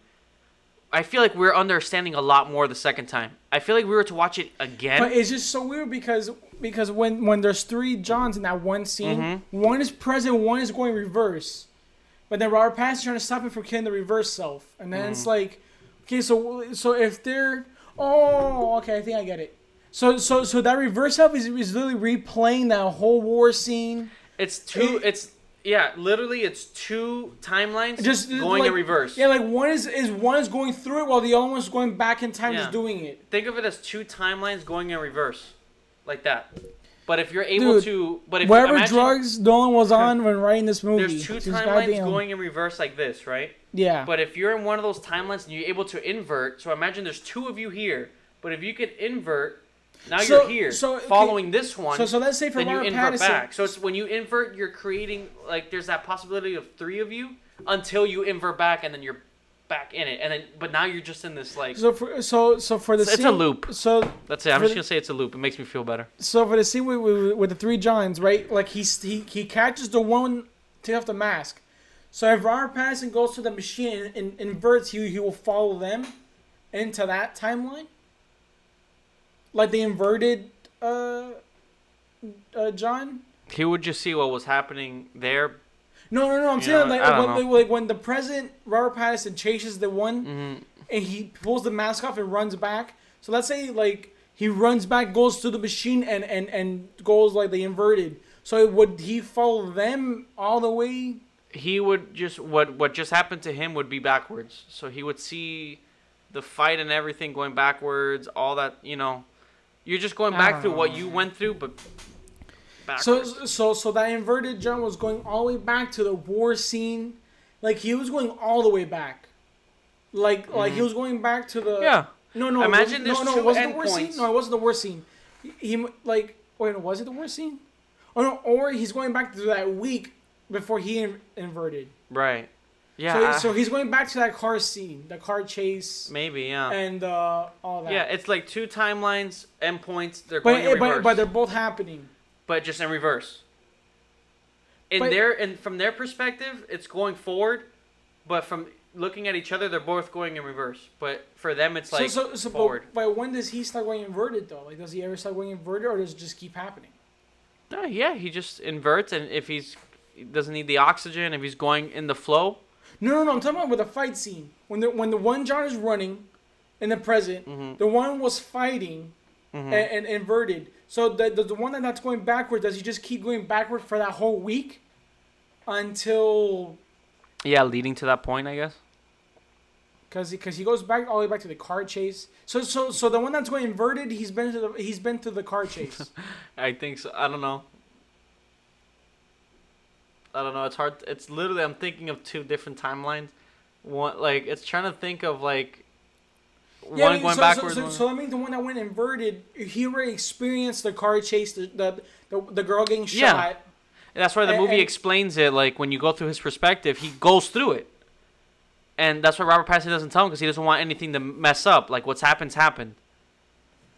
I feel like we're understanding a lot more the second time. I feel like we were to watch it again. But it's just so weird because because when when there's three Johns in that one scene, Mm-hmm. one is present, one is going reverse. But then Robert Pattinson's trying to stop him from killing the reverse self, and then Mm-hmm. it's like, okay, so so if they're oh okay, I think I get it. So so so that reverse self is is literally replaying that whole war scene. it's two. it- it's yeah, literally, it's two timelines Just going like, in reverse. Yeah, like one is is one is going through it while the other one's going back in time, Yeah. just doing it. Think of it as two timelines going in reverse, like that. But if you're able Dude, to, but if Whatever imagine drugs Nolan was on when writing this movie, there's two timelines goddamn- going in reverse like this, right? Yeah. But if you're in one of those timelines and you're able to invert, so imagine there's two of you here, but if you could invert, now So- you're here, so, okay, following this one, So so let's say for then you invert Pattinson, back. So it's when you invert, you're creating like there's that possibility of three of you until you invert back, and then you're back in it, and then but now you're just in this like So for so so for the It's- it's a loop. So that's it. I'm just the- gonna say it's a loop. It makes me feel better. so for the scene with, with, with the three Johns, right? Like he's, he he catches the one take off the mask. So if Robert Pattinson goes to the machine and, and inverts, he he will follow them into that timeline. Like the inverted uh, uh John. He would just see what was happening there. No, no, no. I'm You saying know, like, when, like when the president Robert Pattinson chases the one hmm and he pulls the mask off and runs back. So let's say like he runs back, goes to the machine, and and and goes like the inverted. So would he follow them all the way? He would just what what just happened to him would be backwards. So he would see the fight and everything going backwards. All that you know, you're just going back through what you went through, but backwards. so so that inverted John was going all the way back to the war scene, like he was going all the way back, like like he was going back to the yeah. No, no. Imagine it no, no, it wasn't the worst endpoints. scene. No, it wasn't the worst scene. He, he like wait, was it the worst scene? Oh no, or he's going back to that week before he in, inverted. Right. Yeah. so, so he's going back to that car scene, the car chase, maybe. Yeah. and uh, all that. yeah. It's like two timelines, endpoints. They're but, going in but but they're both happening. But just in reverse. In But- their and from their perspective, it's going forward, but from looking at each other, they're both going in reverse. But for them, it's like so so, so forward. but, but when does he start going inverted though? Like does he ever start going inverted, or does it just keep happening? No, yeah, he just inverts, and if he's he doesn't need the oxygen, if he's going in the flow, No, no, no. I'm talking about with the fight scene when the when the one John is running, in the present, Mhm. the one was fighting, Mhm. and, and inverted. So the, the the one that's going backward, does he just keep going backward for that whole week, until yeah, leading to that point, I guess. because because he goes back all the way back to the car chase. So so so the one that's going inverted, he's been to the he's been to the car chase. I think so. I don't know. I don't know. It's hard. It's literally I'm thinking of two different timelines. One like it's trying to think of like Yeah, I mean, going so, backwards. So, so, so I mean, the one that went inverted, he already experienced the car chase, the the, the, the girl getting shot. Yeah. that's why the and- movie and- explains it. Like when you go through his perspective, he goes through it, and that's what Robert Pattinson doesn't tell him because he doesn't want anything to mess up. Like what's happened's happened.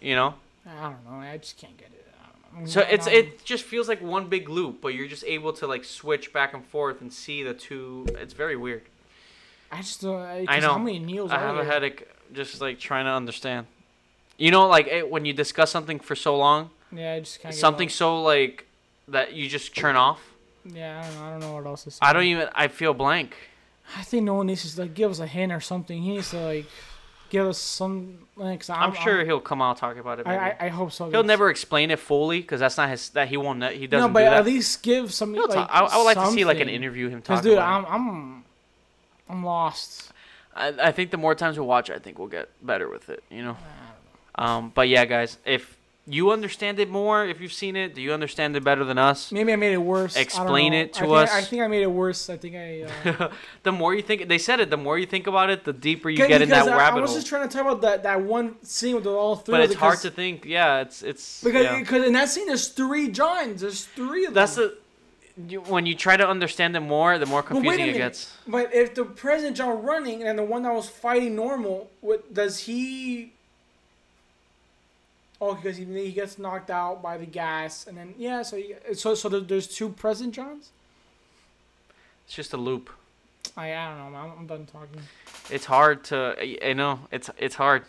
You know. I don't know. I just can't get it. I don't know. So it's it just feels like one big loop, but you're just able to like switch back and forth and see the two. It's very weird. I just don't. I, know. How many Neils I have a headache just like trying to understand. You know, like it, when you discuss something for so long, Yeah, I just can't. something so like that you just turn off. Yeah, I don't know. I don't know what else to say. I don't even. I feel blank. I think no one needs to like give us a hint or something. He needs to like give us some. Like, 'cause I'm, sure he'll come out talk about it. I. I I hope so. he'll never explain it fully because that's not his. That he won't. He doesn't No, but do that. at least give some. Like, I, I would like to see like an interview him talk dude. I'm I'm I'm lost. I, I think the more times we watch, I think we'll get better with it. You know. Um, but yeah, guys, if you understand it more, if you've seen it, do you understand it better than us? Maybe I made it worse. Explain it to I think, us. I think I made it worse. I think I. Uh, the more you think, they said it. The more you think about it, the deeper you get in that I, rabbit hole. I was hole. just trying to talk about that, that one scene with all three. But it's the- hard to think. Yeah, it's it's. because yeah. because in that scene there's three Johns. There's three of them. That's the. You, when you try to understand it more, the more But wait a confusing it gets. But if the President John running and the one that was fighting normal, what does he? Oh, because he, he gets knocked out by the gas, and then yeah, so he, so so there's two President Johns. It's just a loop. I I don't know. I'm, I'm done talking. It's hard to. I know it's it's hard.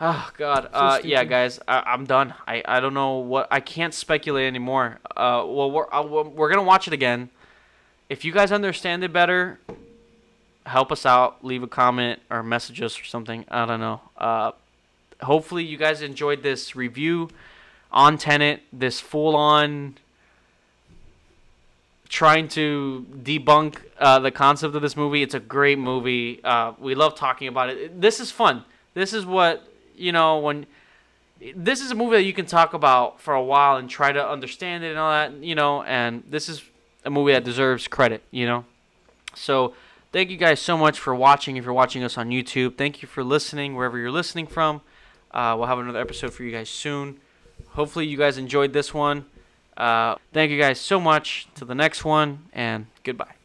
Oh God. Uh, yeah, guys, I, I'm done. I, I don't know what I can't speculate anymore. Uh, well, we're uh, we're we're gonna watch it again. If you guys understand it better, help us out. Leave a comment or message us or something. I don't know. Uh, hopefully you guys enjoyed this review on Tenet. This full on trying to debunk uh, the concept of this movie. It's a great movie. Uh, we love talking about it. This is fun. This is what you know when. This is a movie that you can talk about for a while and try to understand it and all that, you know. And this is a movie that deserves credit, you know. So, thank you guys so much for watching. If you're watching us on YouTube, thank you for listening wherever you're listening from. Uh, we'll have another episode for you guys soon. Hopefully, you guys enjoyed this one. Uh, thank you guys so much. To the next one, and goodbye.